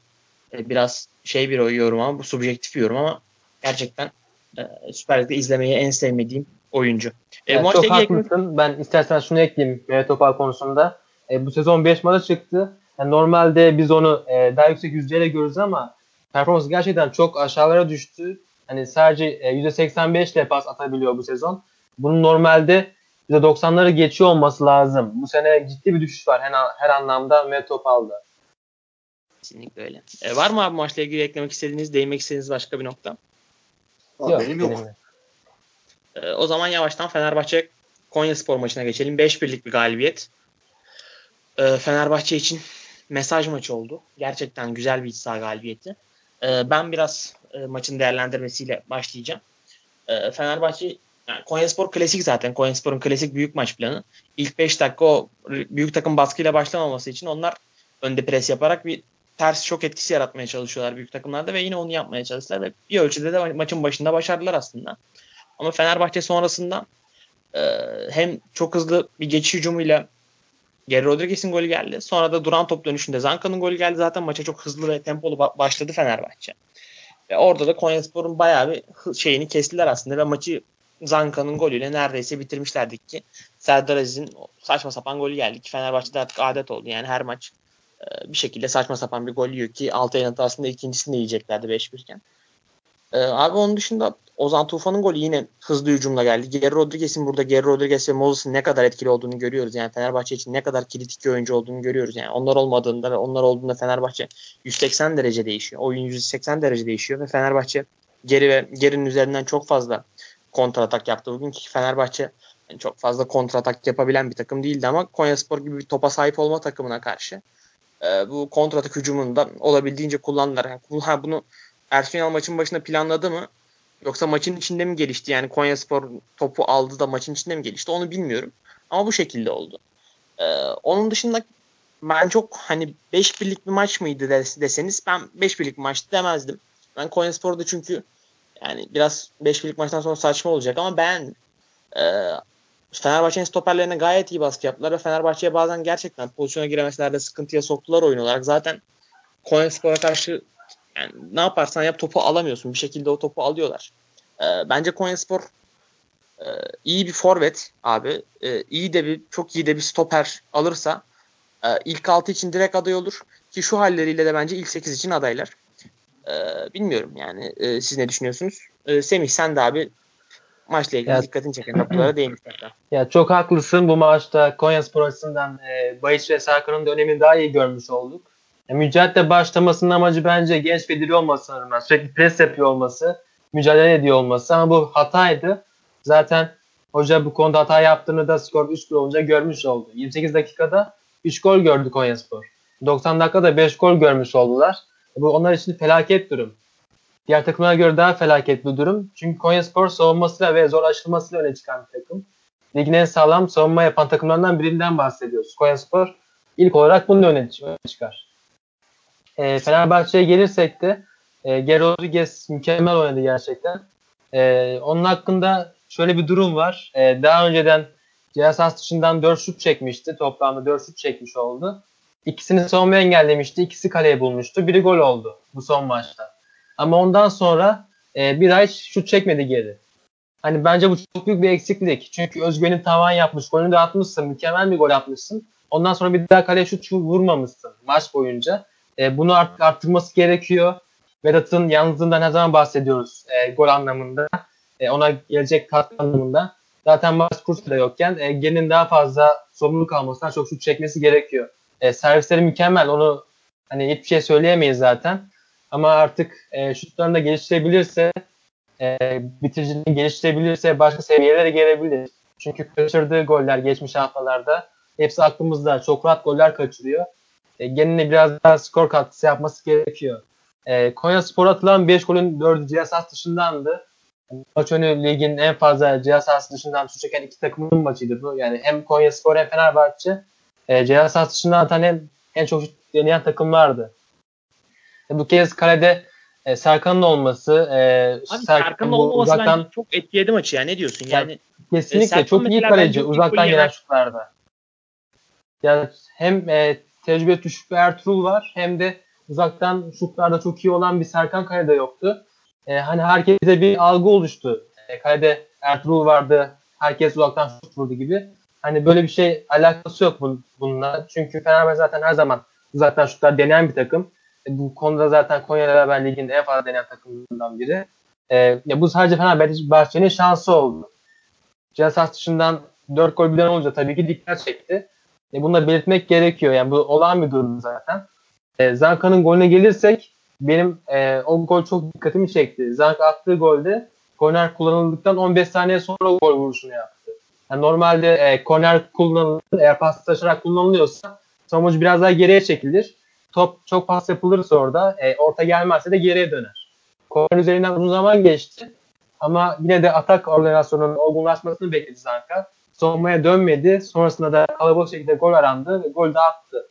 E, biraz şey bir yorum ama bu subjektif bir yorum ama gerçekten e, Süper Lig'de izlemeyi en sevmediğim oyuncu. E, yani çok haklısın. Ben istersen şunu ekleyeyim Mehmet Topal konusunda. E, bu sezon 5 maça çıktı. Yani normalde biz onu e, daha yüksek yüzdeyle görürüz ama performansı gerçekten çok aşağılara düştü. Hani sadece e, %85 ile pas atabiliyor bu sezon. Bunun normalde %90'ları geçiyor olması lazım. Bu sene ciddi bir düşüş var her, her anlamda Mehmet Topal'da. Kesinlikle öyle. E, var mı abi maçla ilgili eklemek istediğiniz, değinmek istediğiniz başka bir nokta? Yok, benim yok. Benim. E, o zaman yavaştan Fenerbahçe Konya Spor maçına geçelim. 5-1'lik bir galibiyet. E, Fenerbahçe için mesaj maçı oldu. Gerçekten güzel bir iç saha galibiyeti. E, ben biraz e, maçın değerlendirmesiyle başlayacağım. E, Fenerbahçe yani Konyaspor klasik zaten. Konyaspor'un klasik büyük maç planı. İlk 5 dakika o büyük takım baskıyla başlamaması için onlar önde pres yaparak bir ters şok etkisi yaratmaya çalışıyorlar büyük takımlarda ve yine onu yapmaya çalıştılar ve bir ölçüde de maçın başında başardılar aslında. Ama Fenerbahçe sonrasında Ee, hem çok hızlı bir geçiş hücumuyla Geri Rodriguez'in golü geldi. Sonra da duran top dönüşünde Zanka'nın golü geldi. Zaten maça çok hızlı ve tempolu başladı Fenerbahçe. Ve orada da Konyaspor'un bayağı bir şeyini kestiler aslında ve maçı Zanka'nın golüyle neredeyse bitirmişlerdik ki Serdar Aziz'in saçma sapan golü geldi ki Fenerbahçe'de artık adet oldu. Yani her maç e, bir şekilde saçma sapan bir gol yiyor ki Altay'ın aslında ikincisini de yiyeceklerdi 5-1 iken. Ee, abi onun dışında Ozan Tufan'ın golü yine hızlı hücumla geldi. Geri Rodriguez'in burada Geri Rodriguez ve Moses'ın ne kadar etkili olduğunu görüyoruz. Yani Fenerbahçe için ne kadar kilit iki oyuncu olduğunu görüyoruz. Yani onlar olmadığında ve onlar olduğunda Fenerbahçe 180 derece değişiyor. Oyun 180 derece değişiyor ve Fenerbahçe geri ve gerinin üzerinden çok fazla kontratak yaptı. Bugünkü Fenerbahçe yani çok fazla kontratak yapabilen bir takım değildi ama Konyaspor gibi bir topa sahip olma takımına karşı e, bu kontratak hücumunda olabildiğince kullandılar. Yani, bunu Ersun Yanal maçın başında planladı mı? Yoksa maçın içinde mi gelişti? Yani Konya Spor topu aldı da maçın içinde mi gelişti? Onu bilmiyorum. Ama bu şekilde oldu. Ee, onun dışında ben çok hani 5 birlik bir maç mıydı deseniz ben 5 birlik bir maçtı demezdim. Ben Konya Spor'da çünkü yani biraz 5 birlik maçtan sonra saçma olacak ama ben e, Fenerbahçe'nin stoperlerine gayet iyi baskı yaptılar ve Fenerbahçe'ye bazen gerçekten pozisyona giremeselerde sıkıntıya soktular oyun olarak. Zaten Konya Spor'a karşı yani ne yaparsan yap topu alamıyorsun. Bir şekilde o topu alıyorlar. E, bence Konyaspor e, iyi bir forvet abi. E, iyi de bir çok iyi de bir stoper alırsa e, ilk 6 için direkt aday olur. Ki şu halleriyle de bence ilk 8 için adaylar. E, bilmiyorum yani e, siz ne düşünüyorsunuz? E, Semih sen de abi maçla ilgili ya, dikkatini çeken noktalara değinmişler. Ya çok haklısın. Bu maçta Konyaspor açısından e, Bayış ve Sarkan'ın da önemini daha iyi görmüş olduk. Yani mücadele başlamasının amacı bence genç ve diri olması rağmen sürekli pres yapıyor olması, mücadele ediyor olması ama bu hataydı. Zaten hoca bu konuda hata yaptığını da skor 3 olunca görmüş oldu. 28 dakikada 3 gol gördü Konyaspor. 90 dakikada 5 gol görmüş oldular. Bu onlar için felaket durum. Diğer takımlara göre daha felaket bir durum. Çünkü Konyaspor savunmasıyla ve zor aşılmasıyla öne çıkan bir takım. Ligin en sağlam savunma yapan takımlarından birinden bahsediyoruz. Konyaspor ilk olarak bunu öne çıkar. E, Fenerbahçe'ye gelirsek de e, Geri Rodriguez mükemmel oynadı gerçekten. E, onun hakkında şöyle bir durum var. E, daha önceden ceza sahası dışından 4 şut çekmişti. Toplamda 4 şut çekmiş oldu. İkisini savunma engellemişti. İkisi kaleye bulmuştu. Biri gol oldu bu son maçta. Ama ondan sonra e, bir ay şut çekmedi geri. Hani bence bu çok büyük bir eksiklik. Çünkü özgüvenin tavan yapmış. Golünü de atmışsın. Mükemmel bir gol atmışsın. Ondan sonra bir daha kaleye şut vurmamışsın maç boyunca. E, bunu artık arttırması gerekiyor. Vedat'ın yalnızlığından her zaman bahsediyoruz e, gol anlamında. E, ona gelecek katkı anlamında. Zaten maç kursu da yokken e, Gen'in daha fazla sorumluluk almasından çok şut çekmesi gerekiyor. E, servisleri mükemmel. Onu hani hiçbir şey söyleyemeyiz zaten. Ama artık e, şutlarını da geliştirebilirse e, bitiriciliğini geliştirebilirse başka seviyelere gelebilir. Çünkü kaçırdığı goller geçmiş haftalarda hepsi aklımızda. Çok rahat goller kaçırıyor e, genine biraz daha skor katkısı yapması gerekiyor. E, Konya Spor atılan 5 golün 4'ü cihaz sahası dışındandı. Maç önü ligin en fazla cihaz sahası dışından şut çeken iki takımın maçıydı bu. Yani hem Konya Spor hem Fenerbahçe e, cihaz sahası dışından atan en, en çok deneyen takımlardı. E, bu kez kalede e, Serkan'ın olması e, Abi Serkan'ın olmaması uzaktan, çok etkiledi maçı ya. Ne diyorsun? Yani kesinlikle e, çok iyi kaleci uzaktan gelen şutlarda. Yani hem e, tecrübe düşük bir Ertuğrul var. Hem de uzaktan şutlarda çok iyi olan bir Serkan Kaya'da yoktu. E, hani herkese bir algı oluştu. E, kalede Ertuğrul vardı. Herkes uzaktan şut vurdu gibi. Hani böyle bir şey alakası yok bun, bununla. Çünkü Fenerbahçe zaten her zaman uzaktan şutlar deneyen bir takım. E, bu konuda zaten Konya Beraber Ligi'nde en fazla deneyen takımlarından biri. E, ya bu sadece Fenerbahçe'nin şansı oldu. Ceza dışından 4 gol birden olunca tabii ki dikkat çekti. E, bunu da belirtmek gerekiyor. Yani bu olağan bir durum zaten. E, Zanka'nın golüne gelirsek benim e, o gol çok dikkatimi çekti. Zanka attığı golde korner kullanıldıktan 15 saniye sonra gol vuruşunu yaptı. Yani normalde e, korner kullanılır, eğer paslaşarak kullanılıyorsa sonuç biraz daha geriye çekilir. Top çok pas yapılırsa orada e, orta gelmezse de geriye döner. Korner üzerinden uzun zaman geçti. Ama yine de atak organizasyonunun olgunlaşmasını bekledi Zanka savunmaya dönmedi. Sonrasında da kalabalık şekilde gol arandı ve gol de attı.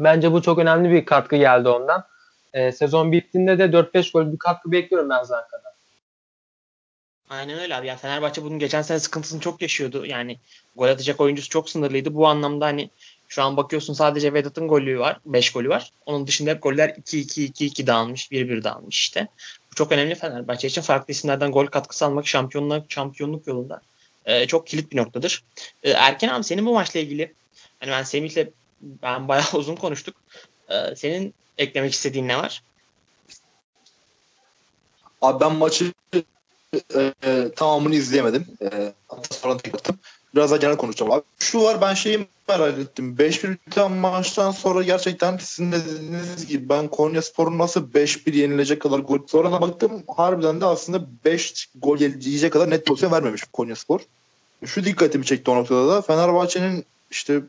Bence bu çok önemli bir katkı geldi ondan. E, sezon bittiğinde de 4-5 gol bir katkı bekliyorum ben Zanka'dan. Aynen öyle abi. Ya Fenerbahçe bunun geçen sene sıkıntısını çok yaşıyordu. Yani gol atacak oyuncusu çok sınırlıydı. Bu anlamda hani şu an bakıyorsun sadece Vedat'ın golü var. 5 golü var. Onun dışında hep goller 2-2-2-2 dağılmış. 1-1 dağılmış işte. Bu çok önemli Fenerbahçe için. Farklı isimlerden gol katkısı almak şampiyonluk, şampiyonluk yolunda e, çok kilit bir noktadır. E, Erken abi senin bu maçla ilgili hani ben Semih'le ben bayağı uzun konuştuk. E, senin eklemek istediğin ne var? Abi ben maçı e, tamamını izleyemedim. E, hatta sonra tekrar Biraz daha genel konuşacağım abi. Şu var ben şeyi merak ettim. 5-1 biten maçtan sonra gerçekten sizin de dediğiniz gibi ben Konya Spor'un nasıl 5-1 yenilecek kadar gol sonra da baktım harbiden de aslında 5 gol yiyecek kadar net pozisyon vermemiş Konya Spor. Şu dikkatimi çekti o noktada da Fenerbahçe'nin işte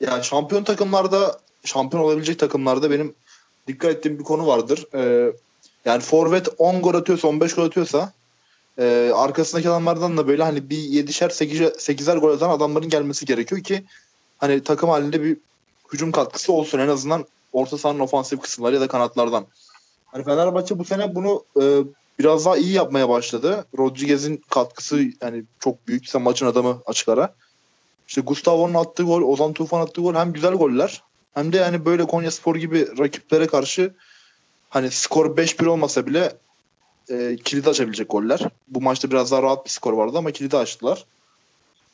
yani şampiyon takımlarda şampiyon olabilecek takımlarda benim dikkat ettiğim bir konu vardır. Ee, yani forvet 10 gol atıyorsa 15 gol atıyorsa e, arkasındaki adamlardan da böyle hani bir 7'şer 8'er gol atan adamların gelmesi gerekiyor ki hani takım halinde bir hücum katkısı olsun en azından orta sahanın ofansif kısımları ya da kanatlardan. Hani Fenerbahçe bu sene bunu e, biraz daha iyi yapmaya başladı. Rodriguez'in katkısı yani çok büyük. Sen maçın adamı açık ara. İşte Gustavo'nun attığı gol, Ozan Tufan attığı gol hem güzel goller hem de yani böyle Konya Spor gibi rakiplere karşı hani skor 5-1 olmasa bile e, kilidi açabilecek goller. Bu maçta biraz daha rahat bir skor vardı ama kilidi açtılar.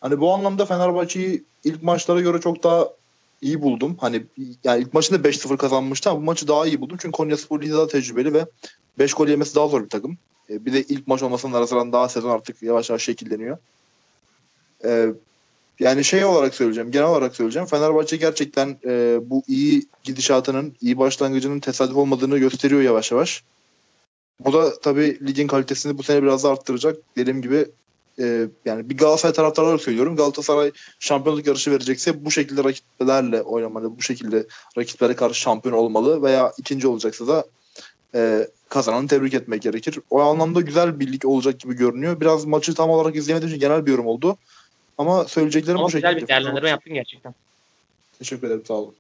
Hani bu anlamda Fenerbahçe'yi ilk maçlara göre çok daha iyi buldum. Hani yani ilk maçında 5-0 kazanmıştı ama bu maçı daha iyi buldum. Çünkü Konya Spor daha tecrübeli ve 5 gol yemesi daha zor bir takım. E, bir de ilk maç olmasının arasından daha sezon artık yavaş yavaş şekilleniyor. E, yani şey olarak söyleyeceğim, genel olarak söyleyeceğim. Fenerbahçe gerçekten e, bu iyi gidişatının, iyi başlangıcının tesadüf olmadığını gösteriyor yavaş yavaş. Bu da tabii ligin kalitesini bu sene biraz da arttıracak. Dediğim gibi e, yani bir Galatasaray taraftarı olarak söylüyorum. Galatasaray şampiyonluk yarışı verecekse bu şekilde rakiplerle oynamalı. Bu şekilde rakiplere karşı şampiyon olmalı veya ikinci olacaksa da e, kazananı tebrik etmek gerekir. O anlamda güzel bir lig olacak gibi görünüyor. Biraz maçı tam olarak izlemediğim için genel bir yorum oldu. Ama söyleyeceklerim Ama bu şekilde. Güzel bir değerlendirme yaptın gerçekten. Teşekkür ederim sağ olun.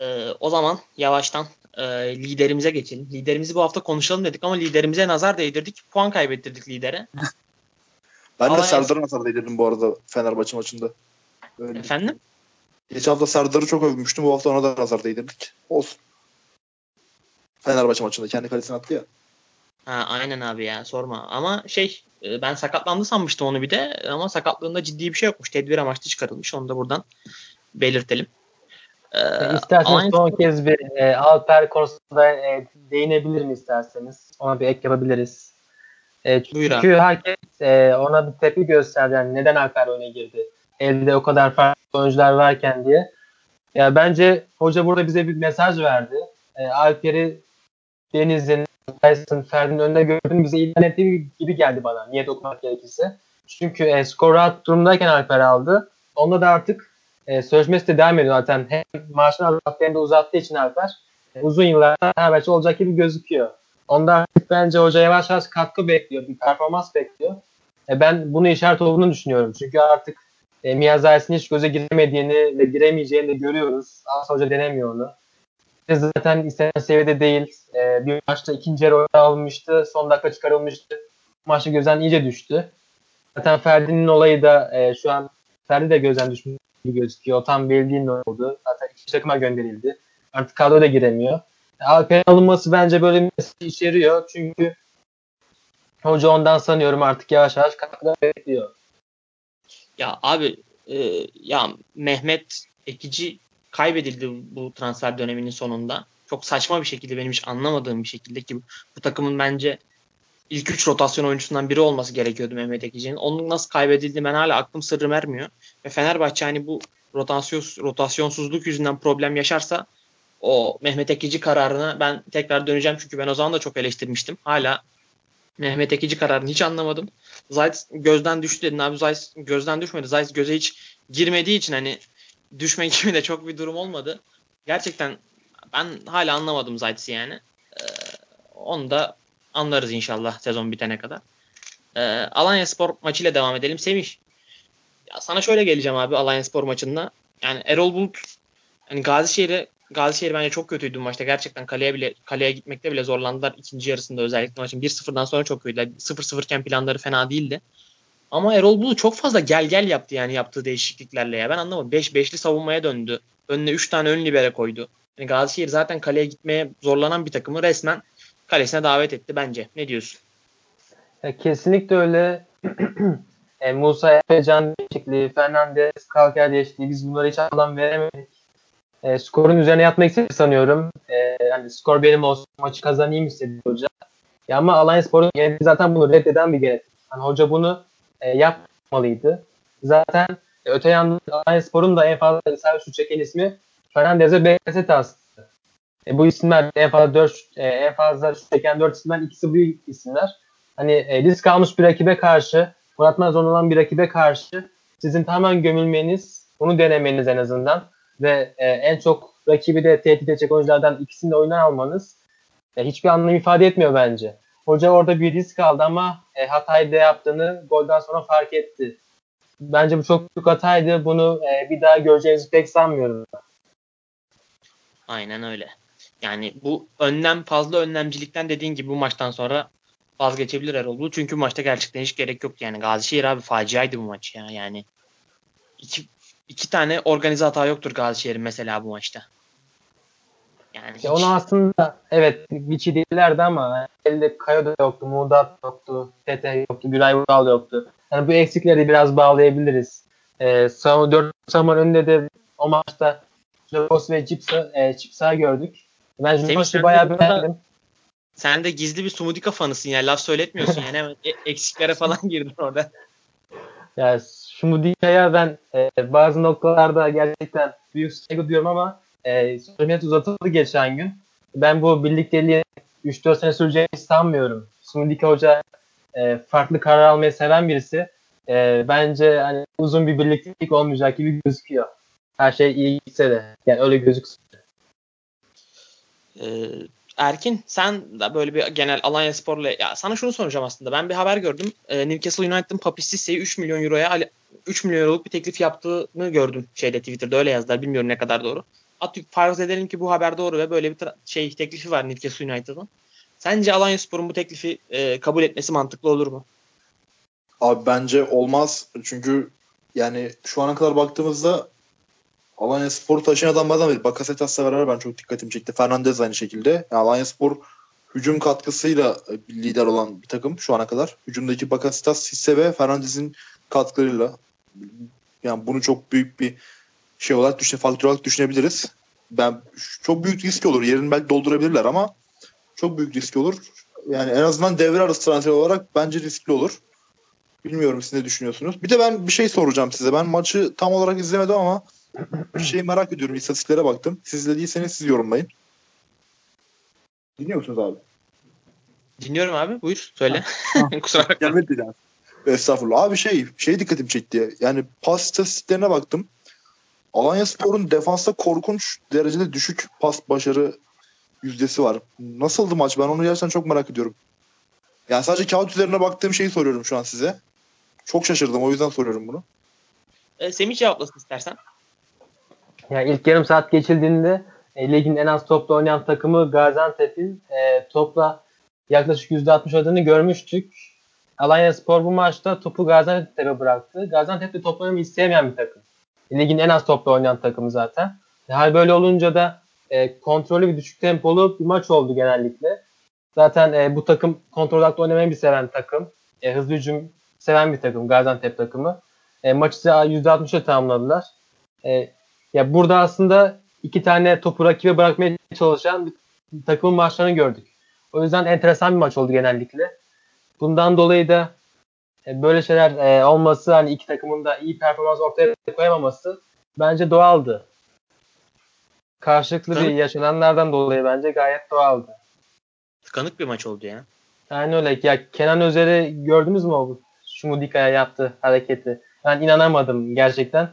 Ee, o zaman yavaştan e, liderimize geçelim. Liderimizi bu hafta konuşalım dedik ama liderimize nazar değdirdik. Puan kaybettirdik lidere. ben ama de Serdar'a nazar değdirdim bu arada Fenerbahçe maçında. Öyle. Efendim? Geçen hafta Serdar'ı çok övmüştüm. Bu hafta ona da nazar değdirdik. Olsun. Fenerbahçe maçında kendi kalesine attı ya. Ha, aynen abi ya sorma. Ama şey e, ben sakatlandı sanmıştım onu bir de ama sakatlığında ciddi bir şey yokmuş. Tedbir amaçlı çıkarılmış. Onu da buradan belirtelim. Ee, isterseniz son kez bir e, Alper konusunda e, değinebilir mi isterseniz? Ona bir ek yapabiliriz. E, çünkü Buyur herkes e, ona bir tepki gösterdi. Yani neden Alper öne girdi? Elde o kadar farklı oyuncular varken diye. Ya bence hoca burada bize bir mesaj verdi. E, Alper'i Deniz'in, Tyson, Ferdi'nin önünde gördüğünü bize ilan ettiği gibi geldi bana. Niye okumak gerekirse. Çünkü e, skor rahat durumdayken Alper aldı. Onda da artık e, sözleşmesi de devam ediyor zaten. Hem maaşını azalttı hem de uzattığı için Alper e, uzun yıllarda Fenerbahçe olacak gibi gözüküyor. Onda bence hoca yavaş yavaş katkı bekliyor. Bir performans bekliyor. E, ben bunu işaret olduğunu düşünüyorum. Çünkü artık e, Miyazaki'nin hiç göze giremediğini ve giremeyeceğini de görüyoruz. Asla hoca denemiyor onu. E, zaten istenen seviyede değil. E, bir maçta ikinci yarı almıştı. Son dakika çıkarılmıştı. Maçta gözden iyice düştü. Zaten Ferdi'nin olayı da e, şu an Ferdi de gözden düşmüş gibi gözüküyor. Tam belli oldu. Zaten iki takıma gönderildi. Artık kadro da giremiyor. Alper'in alınması bence böyle bir mesaj içeriyor. Çünkü hoca ondan sanıyorum artık yavaş yavaş katkıda bekliyor. Ya abi e, ya Mehmet Ekici kaybedildi bu transfer döneminin sonunda. Çok saçma bir şekilde benim hiç anlamadığım bir şekilde ki bu takımın bence ilk üç rotasyon oyuncusundan biri olması gerekiyordu Mehmet Ekici'nin. Onun nasıl kaybedildi ben hala aklım sırrım ermiyor. Ve Fenerbahçe hani bu rotasyon, rotasyonsuzluk yüzünden problem yaşarsa o Mehmet Ekici kararına ben tekrar döneceğim. Çünkü ben o zaman da çok eleştirmiştim. Hala Mehmet Ekici kararını hiç anlamadım. Zayt gözden düştü dedin abi. Zayt gözden düşmedi. Zayt göze hiç girmediği için hani düşme gibi de çok bir durum olmadı. Gerçekten ben hala anlamadım Zayt'si yani. Ee, onu da anlarız inşallah sezon bitene kadar. Ee, Alanya Spor maçıyla devam edelim. Semih ya sana şöyle geleceğim abi Alanya Spor maçında. Yani Erol Bulut hani Gazişehir'e Gazişehir bence çok kötüydü maçta. Gerçekten kaleye bile kaleye gitmekte bile zorlandılar ikinci yarısında özellikle maçın 1-0'dan sonra çok kötüydü. 0-0 iken planları fena değildi. Ama Erol Bulu çok fazla gel gel yaptı yani yaptığı değişikliklerle ya. Ben anlamadım. 5-5'li savunmaya döndü. Önüne 3 tane ön libere koydu. Yani Gazişehir zaten kaleye gitmeye zorlanan bir takımı resmen kalesine davet etti bence. Ne diyorsun? Ya kesinlikle öyle. e, Musa Efecan değişikliği, Fernandez, Kalker değişikliği biz bunları hiç alan veremedik. E, skorun üzerine yatmak istedi sanıyorum. E, yani skor benim olsun maçı kazanayım istedi hoca. Ya ama Alanya Spor'un zaten bunu reddeden bir genetik. Yani hoca bunu e, yapmalıydı. Zaten e, öte yandan Alanya Spor'un da en fazla servis çeken ismi Fernandez ve Bekasetas. E, bu isimler en fazla 4 e, en fazla çeken 4 isimden ikisi bu isimler. Hani e, risk almış bir rakibe karşı, Murat zor olan bir rakibe karşı sizin tamamen gömülmeniz, bunu denemeniz en azından ve e, en çok rakibi de tehdit edecek oyunculardan ikisini de oyundan almanız e, hiçbir anlam ifade etmiyor bence. Hoca orada bir risk aldı ama e, hatayı da yaptığını golden sonra fark etti. Bence bu çok büyük hataydı. Bunu e, bir daha göreceğimizi pek sanmıyorum. Aynen öyle. Yani bu önlem fazla önlemcilikten dediğin gibi bu maçtan sonra vazgeçebilir Erol. Çünkü maçta gerçekten hiç gerek yoktu. Yani Gazişehir abi faciaydı bu maç ya. Yani iki, iki tane organize hata yoktur Gazişehir'in mesela bu maçta. Yani hiç... Onu aslında evet Vichy değillerdi ama elde Kayo da yoktu, Muğdat yoktu, Tete yoktu, Gülay Vural yoktu. Yani bu eksikleri biraz bağlayabiliriz. Ee, savunma, 4 savunma önünde de o maçta Jokos ve Cipsa, e, Cipsa gördük. Ben Jokos'u bayağı beğendim. Sen de gizli bir Sumudika fanısın ya. Laf söyletmiyorsun yani. Hemen e, eksiklere falan girdin orada. Ya Sumudika'ya ben e, bazı noktalarda gerçekten büyük saygı duyuyorum ama e, sözleşmesi uzatıldı geçen gün. Ben bu birlikteliği 3-4 sene süreceğini sanmıyorum. Sumudika Hoca e, farklı karar almayı seven birisi. E, bence hani uzun bir birliktelik olmayacak gibi gözüküyor. Her şey iyi gitse de. Yani öyle gözüksün. Ee, Erkin sen de böyle bir genel Alanya Spor'la ya sana şunu soracağım aslında. Ben bir haber gördüm. Ee, Newcastle United'ın Papi Sisse'yi 3 milyon euroya 3 milyon euroluk bir teklif yaptığını gördüm şeyde Twitter'da öyle yazdılar. Bilmiyorum ne kadar doğru. At farz edelim ki bu haber doğru ve böyle bir şey teklifi var Newcastle United'ın. Sence Alanya Spor'un bu teklifi e, kabul etmesi mantıklı olur mu? Abi bence olmaz. Çünkü yani şu ana kadar baktığımızda Alanya Spor'u taşıyan adamlardan biri. Bakasetas'la beraber ben çok dikkatimi çekti. Fernandez aynı şekilde. Yani Alanya Spor hücum katkısıyla lider olan bir takım şu ana kadar. Hücumdaki Bakasetas, Sisse ve Fernandez'in katkılarıyla. Yani bunu çok büyük bir şey olarak düşüne, faktör olarak düşünebiliriz. Ben çok büyük risk olur. Yerini belki doldurabilirler ama çok büyük risk olur. Yani en azından devre arası transfer olarak bence riskli olur. Bilmiyorum siz ne düşünüyorsunuz. Bir de ben bir şey soracağım size. Ben maçı tam olarak izlemedim ama bir şey merak ediyorum. İstatistiklere baktım. Siz izlediyseniz siz yorumlayın. Dinliyor musunuz abi? Dinliyorum abi. Buyur. Söyle. Kusura bakma. Gelmedi yani. Estağfurullah. Abi şey, şey dikkatimi çekti. Yani pas istatistiklerine baktım. Alanya Spor'un defansta korkunç derecede düşük pas başarı yüzdesi var. Nasıldı maç? Ben onu gerçekten çok merak ediyorum. Yani sadece kağıt üzerine baktığım şeyi soruyorum şu an size. Çok şaşırdım. O yüzden soruyorum bunu. E, Semih cevaplasın istersen. Ya ilk yarım saat geçildiğinde e, ligin en az topla oynayan takımı Gaziantep'in e, topla yaklaşık %60 oynadığını görmüştük. Alanya Spor bu maçta topu Gaziantep'e bıraktı. Gaziantep de top oynamayı isteyemeyen bir takım. Ligin en az topla oynayan takımı zaten. E, hal böyle olunca da e, kontrollü ve düşük tempolu bir maç oldu genellikle. Zaten e, bu takım kontrol odaklı oynamayı bir seven takım. E, hızlı hücum seven bir takım Gaziantep takımı. E, maçı %60'a tamamladılar. E, ya burada aslında iki tane topu rakibe bırakmaya çalışan takımın maçlarını gördük. O yüzden enteresan bir maç oldu genellikle. Bundan dolayı da e, böyle şeyler e, olması hani iki takımın da iyi performans ortaya koyamaması bence doğaldı. Karşılıklı Tıkanık. bir yaşananlardan dolayı bence gayet doğaldı. Tıkanık bir maç oldu ya. Yani öyle. Ya Kenan Özer'i gördünüz mü o Şumudika'ya yaptı hareketi? Ben inanamadım gerçekten.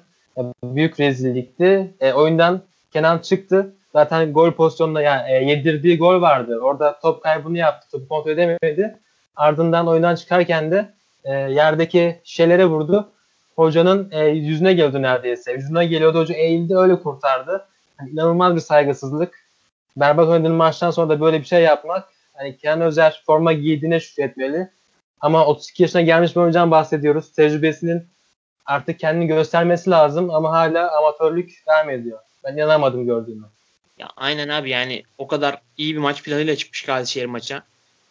Büyük rezillikti. E, oyundan Kenan çıktı. Zaten gol pozisyonunda yani e, yedirdiği gol vardı. Orada top kaybını yaptı. Topu kontrol edemedi. Ardından oyundan çıkarken de e, yerdeki şişelere vurdu. Hocanın e, yüzüne geldi neredeyse. Yüzüne geliyordu. Hoca eğildi öyle kurtardı. hani inanılmaz bir saygısızlık. Berbat oynadığın maçtan sonra da böyle bir şey yapmak hani Kenan Özer forma giydiğine şükretmeli. Ama 32 yaşına gelmiş bir oyuncudan bahsediyoruz. Tecrübesinin artık kendini göstermesi lazım ama hala amatörlük devam ediyor. Ben inanamadım gördüğüme. Ya aynen abi yani o kadar iyi bir maç planıyla çıkmış Gazişehir maça.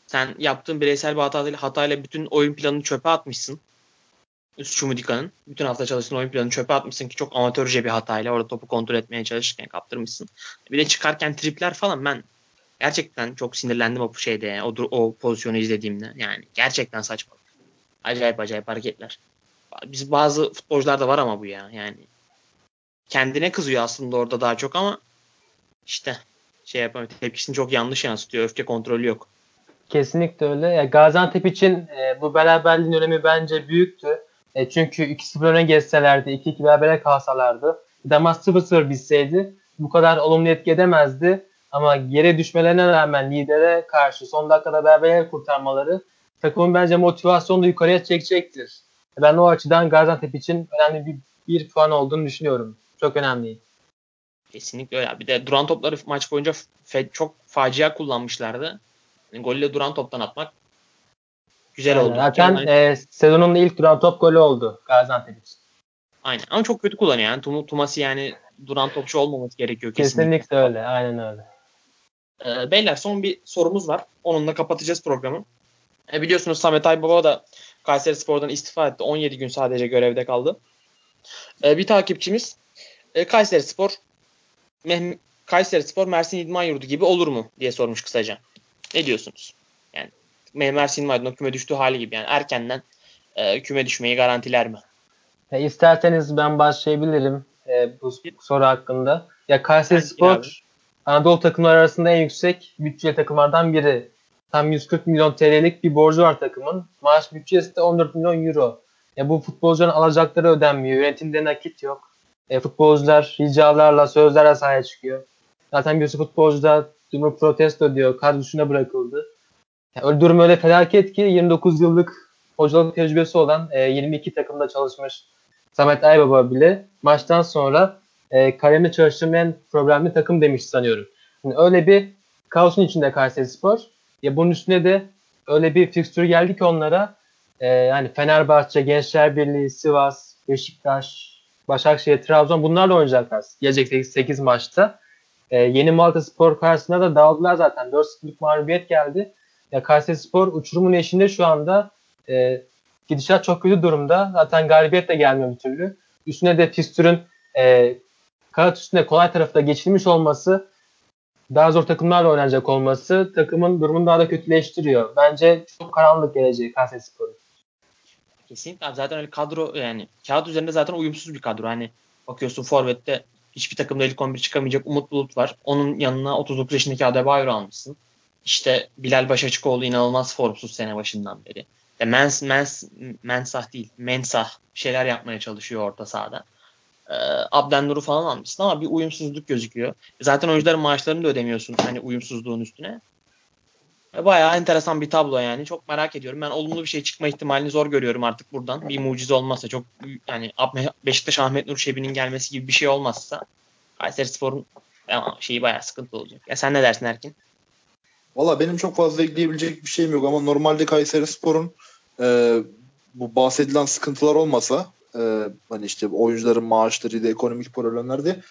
Sen yaptığın bireysel bir hatayla, hatayla bütün oyun planını çöpe atmışsın. Şumudika'nın. Bütün hafta çalıştığın oyun planını çöpe atmışsın ki çok amatörce bir hatayla orada topu kontrol etmeye çalışırken kaptırmışsın. Bir de çıkarken tripler falan ben gerçekten çok sinirlendim o şeyde o, o pozisyonu izlediğimde. Yani gerçekten saçma. Acayip acayip hareketler. Biz bazı futbolcular da var ama bu ya. Yani kendine kızıyor aslında orada daha çok ama işte şey yapamıyor. Tepkisini çok yanlış yansıtıyor. Öfke kontrolü yok. Kesinlikle öyle. Ya Gaziantep için e, bu beraberliğin önemi bence büyüktü. E, çünkü 2-0 öne geçselerdi, 2-2 berabere kalsalardı, maç 0-0 bitseydi bu kadar olumlu etki edemezdi. Ama geri düşmelerine rağmen lidere karşı son dakikada berabere kurtarmaları takımın bence motivasyonunu yukarıya çekecektir. Ben o açıdan Gaziantep için önemli bir, bir puan olduğunu düşünüyorum. Çok önemli. Kesinlikle öyle. Bir de duran topları maç boyunca çok facia kullanmışlardı. Yani golle duran toptan atmak güzel Aynen. oldu. Zaten yani, e, sezonun ilk duran top golü oldu Gaziantep için. Aynen ama çok kötü kullanıyor yani. Tum Tuması yani duran topçu olmaması gerekiyor kesinlikle. Kesinlikle öyle. Aynen öyle. Ee, beyler son bir sorumuz var. Onunla kapatacağız programı. E, biliyorsunuz Samet Aybaba da Kayseri Spor'dan istifa etti. 17 gün sadece görevde kaldı. E, bir takipçimiz e, Kayseri Spor Meh Kayseri Spor Mersin İdman Yurdu gibi olur mu diye sormuş kısaca. Ne diyorsunuz? Yani Mersin İdman Yurdu'nun küme düştüğü hali gibi yani erkenden e, küme düşmeyi garantiler mi? E, isterseniz ben başlayabilirim e, bu soru hakkında. Ya Kayseri Spor Anadolu takımları arasında en yüksek bütçeli takımlardan biri. Tam 140 milyon TL'lik bir borcu var takımın. Maaş bütçesi de 14 milyon euro. Ya bu futbolcuların alacakları ödenmiyor. Yönetimde nakit yok. E, futbolcular ricalarla, sözlerle sahaya çıkıyor. Zaten birisi futbolcu da durumu protesto diyor. Kadrosuna bırakıldı. Yani durum öyle felaket ki 29 yıllık hocalık tecrübesi olan e, 22 takımda çalışmış Samet Aybaba bile maçtan sonra e, çalıştığım en problemli takım demiş sanıyorum. Yani öyle bir kaosun içinde Kayseri Spor. Ya bunun üstüne de öyle bir fikstür geldi ki onlara e, yani Fenerbahçe, Gençler Birliği, Sivas, Beşiktaş, Başakşehir, Trabzon bunlarla oynayacaklar. Gelecek 8, 8 maçta. E, yeni Malta Spor karşısında da dağıldılar zaten. 4-0'lık mağlubiyet geldi. Ya Kayseri Spor uçurumun eşinde şu anda e, gidişat çok kötü durumda. Zaten galibiyet de gelmiyor bir türlü. Üstüne de fikstürün e, kağıt üstünde kolay tarafta geçilmiş olması daha zor takımlarla oynanacak olması takımın durumunu daha da kötüleştiriyor. Bence çok karanlık gelecek Kayseri Spor'un. Kesinlikle abi. Zaten öyle kadro yani kağıt üzerinde zaten uyumsuz bir kadro. Hani bakıyorsun Forvet'te hiçbir takımda ilk 11 çıkamayacak Umut Bulut var. Onun yanına 39 yaşındaki Adebayor almışsın. İşte Bilal Başaçıkoğlu inanılmaz formsuz sene başından beri. De Mens, Mens, Mensah değil, Mensah şeyler yapmaya çalışıyor orta sahada. Ee, Abden falan almışsın ama bir uyumsuzluk gözüküyor. Zaten oyuncuların maaşlarını da ödemiyorsun hani uyumsuzluğun üstüne. Bayağı enteresan bir tablo yani. Çok merak ediyorum. Ben olumlu bir şey çıkma ihtimalini zor görüyorum artık buradan. Bir mucize olmazsa çok yani Beşiktaş Ahmet Nur Şebi'nin gelmesi gibi bir şey olmazsa Kayseri Spor'un şeyi bayağı sıkıntı olacak. Ya sen ne dersin Erkin? Valla benim çok fazla ekleyebilecek bir şeyim yok ama normalde Kayseri Spor'un e, bu bahsedilen sıkıntılar olmasa e, hani işte oyuncuların maaşlarıydı, ekonomik problemlerdi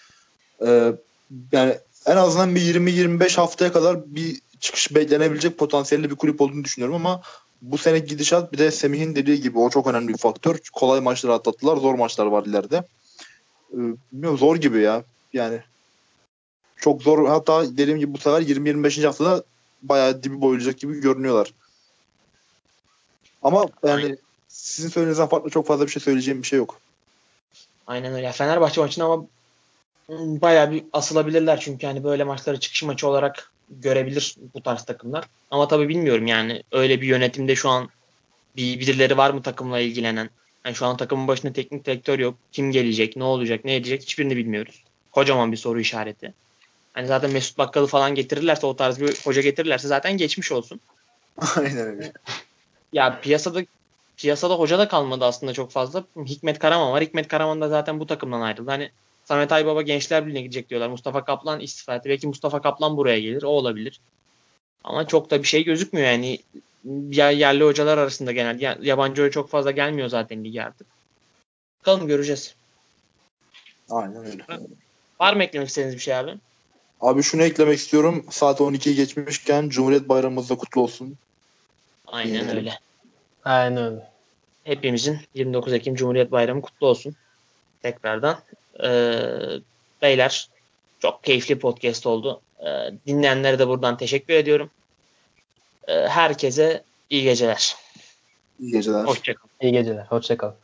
e, yani en azından bir 20-25 haftaya kadar bir çıkış beklenebilecek potansiyelli bir kulüp olduğunu düşünüyorum ama bu sene gidişat bir de Semih'in dediği gibi o çok önemli bir faktör. Kolay maçları atlattılar. Zor maçlar var ileride. Ee, bilmiyorum zor gibi ya. Yani çok zor. Hatta dediğim gibi bu sefer 20-25. haftada bayağı dibi boyulacak gibi görünüyorlar. Ama yani Aynen. Sizin söylediğinizden farklı çok fazla bir şey söyleyeceğim bir şey yok. Aynen öyle. Fenerbahçe maçında ama bayağı bir asılabilirler çünkü hani böyle maçları çıkış maçı olarak görebilir bu tarz takımlar. Ama tabii bilmiyorum yani öyle bir yönetimde şu an bir birileri var mı takımla ilgilenen? Yani şu an takımın başında teknik direktör yok. Kim gelecek, ne olacak, ne edecek hiçbirini bilmiyoruz. Kocaman bir soru işareti. Hani zaten Mesut Bakkal'ı falan getirirlerse o tarz bir hoca getirirlerse zaten geçmiş olsun. Aynen öyle. Ya piyasada piyasada hoca da kalmadı aslında çok fazla. Hikmet Karaman var. Hikmet Karaman da zaten bu takımdan ayrıldı. Hani Samet Aybaba Gençler Birliği'ne gidecek diyorlar. Mustafa Kaplan istifa etti. Belki Mustafa Kaplan buraya gelir. O olabilir. Ama çok da bir şey gözükmüyor yani. Ya yerli hocalar arasında genel. Yabancı hoca çok fazla gelmiyor zaten lige artık. Bakalım göreceğiz. Aynen öyle. Var mı eklemek istediğiniz bir şey abi? Abi şunu eklemek istiyorum. Saat 12'yi geçmişken Cumhuriyet Bayramımız da kutlu olsun. Aynen öyle. Aynen öyle. Hepimizin 29 Ekim Cumhuriyet Bayramı kutlu olsun. Tekrardan. Ee, beyler çok keyifli podcast oldu. Ee, dinleyenlere de buradan teşekkür ediyorum. Ee, herkese iyi geceler. İyi geceler. Hoşçakalın. İyi geceler. Hoşçakalın.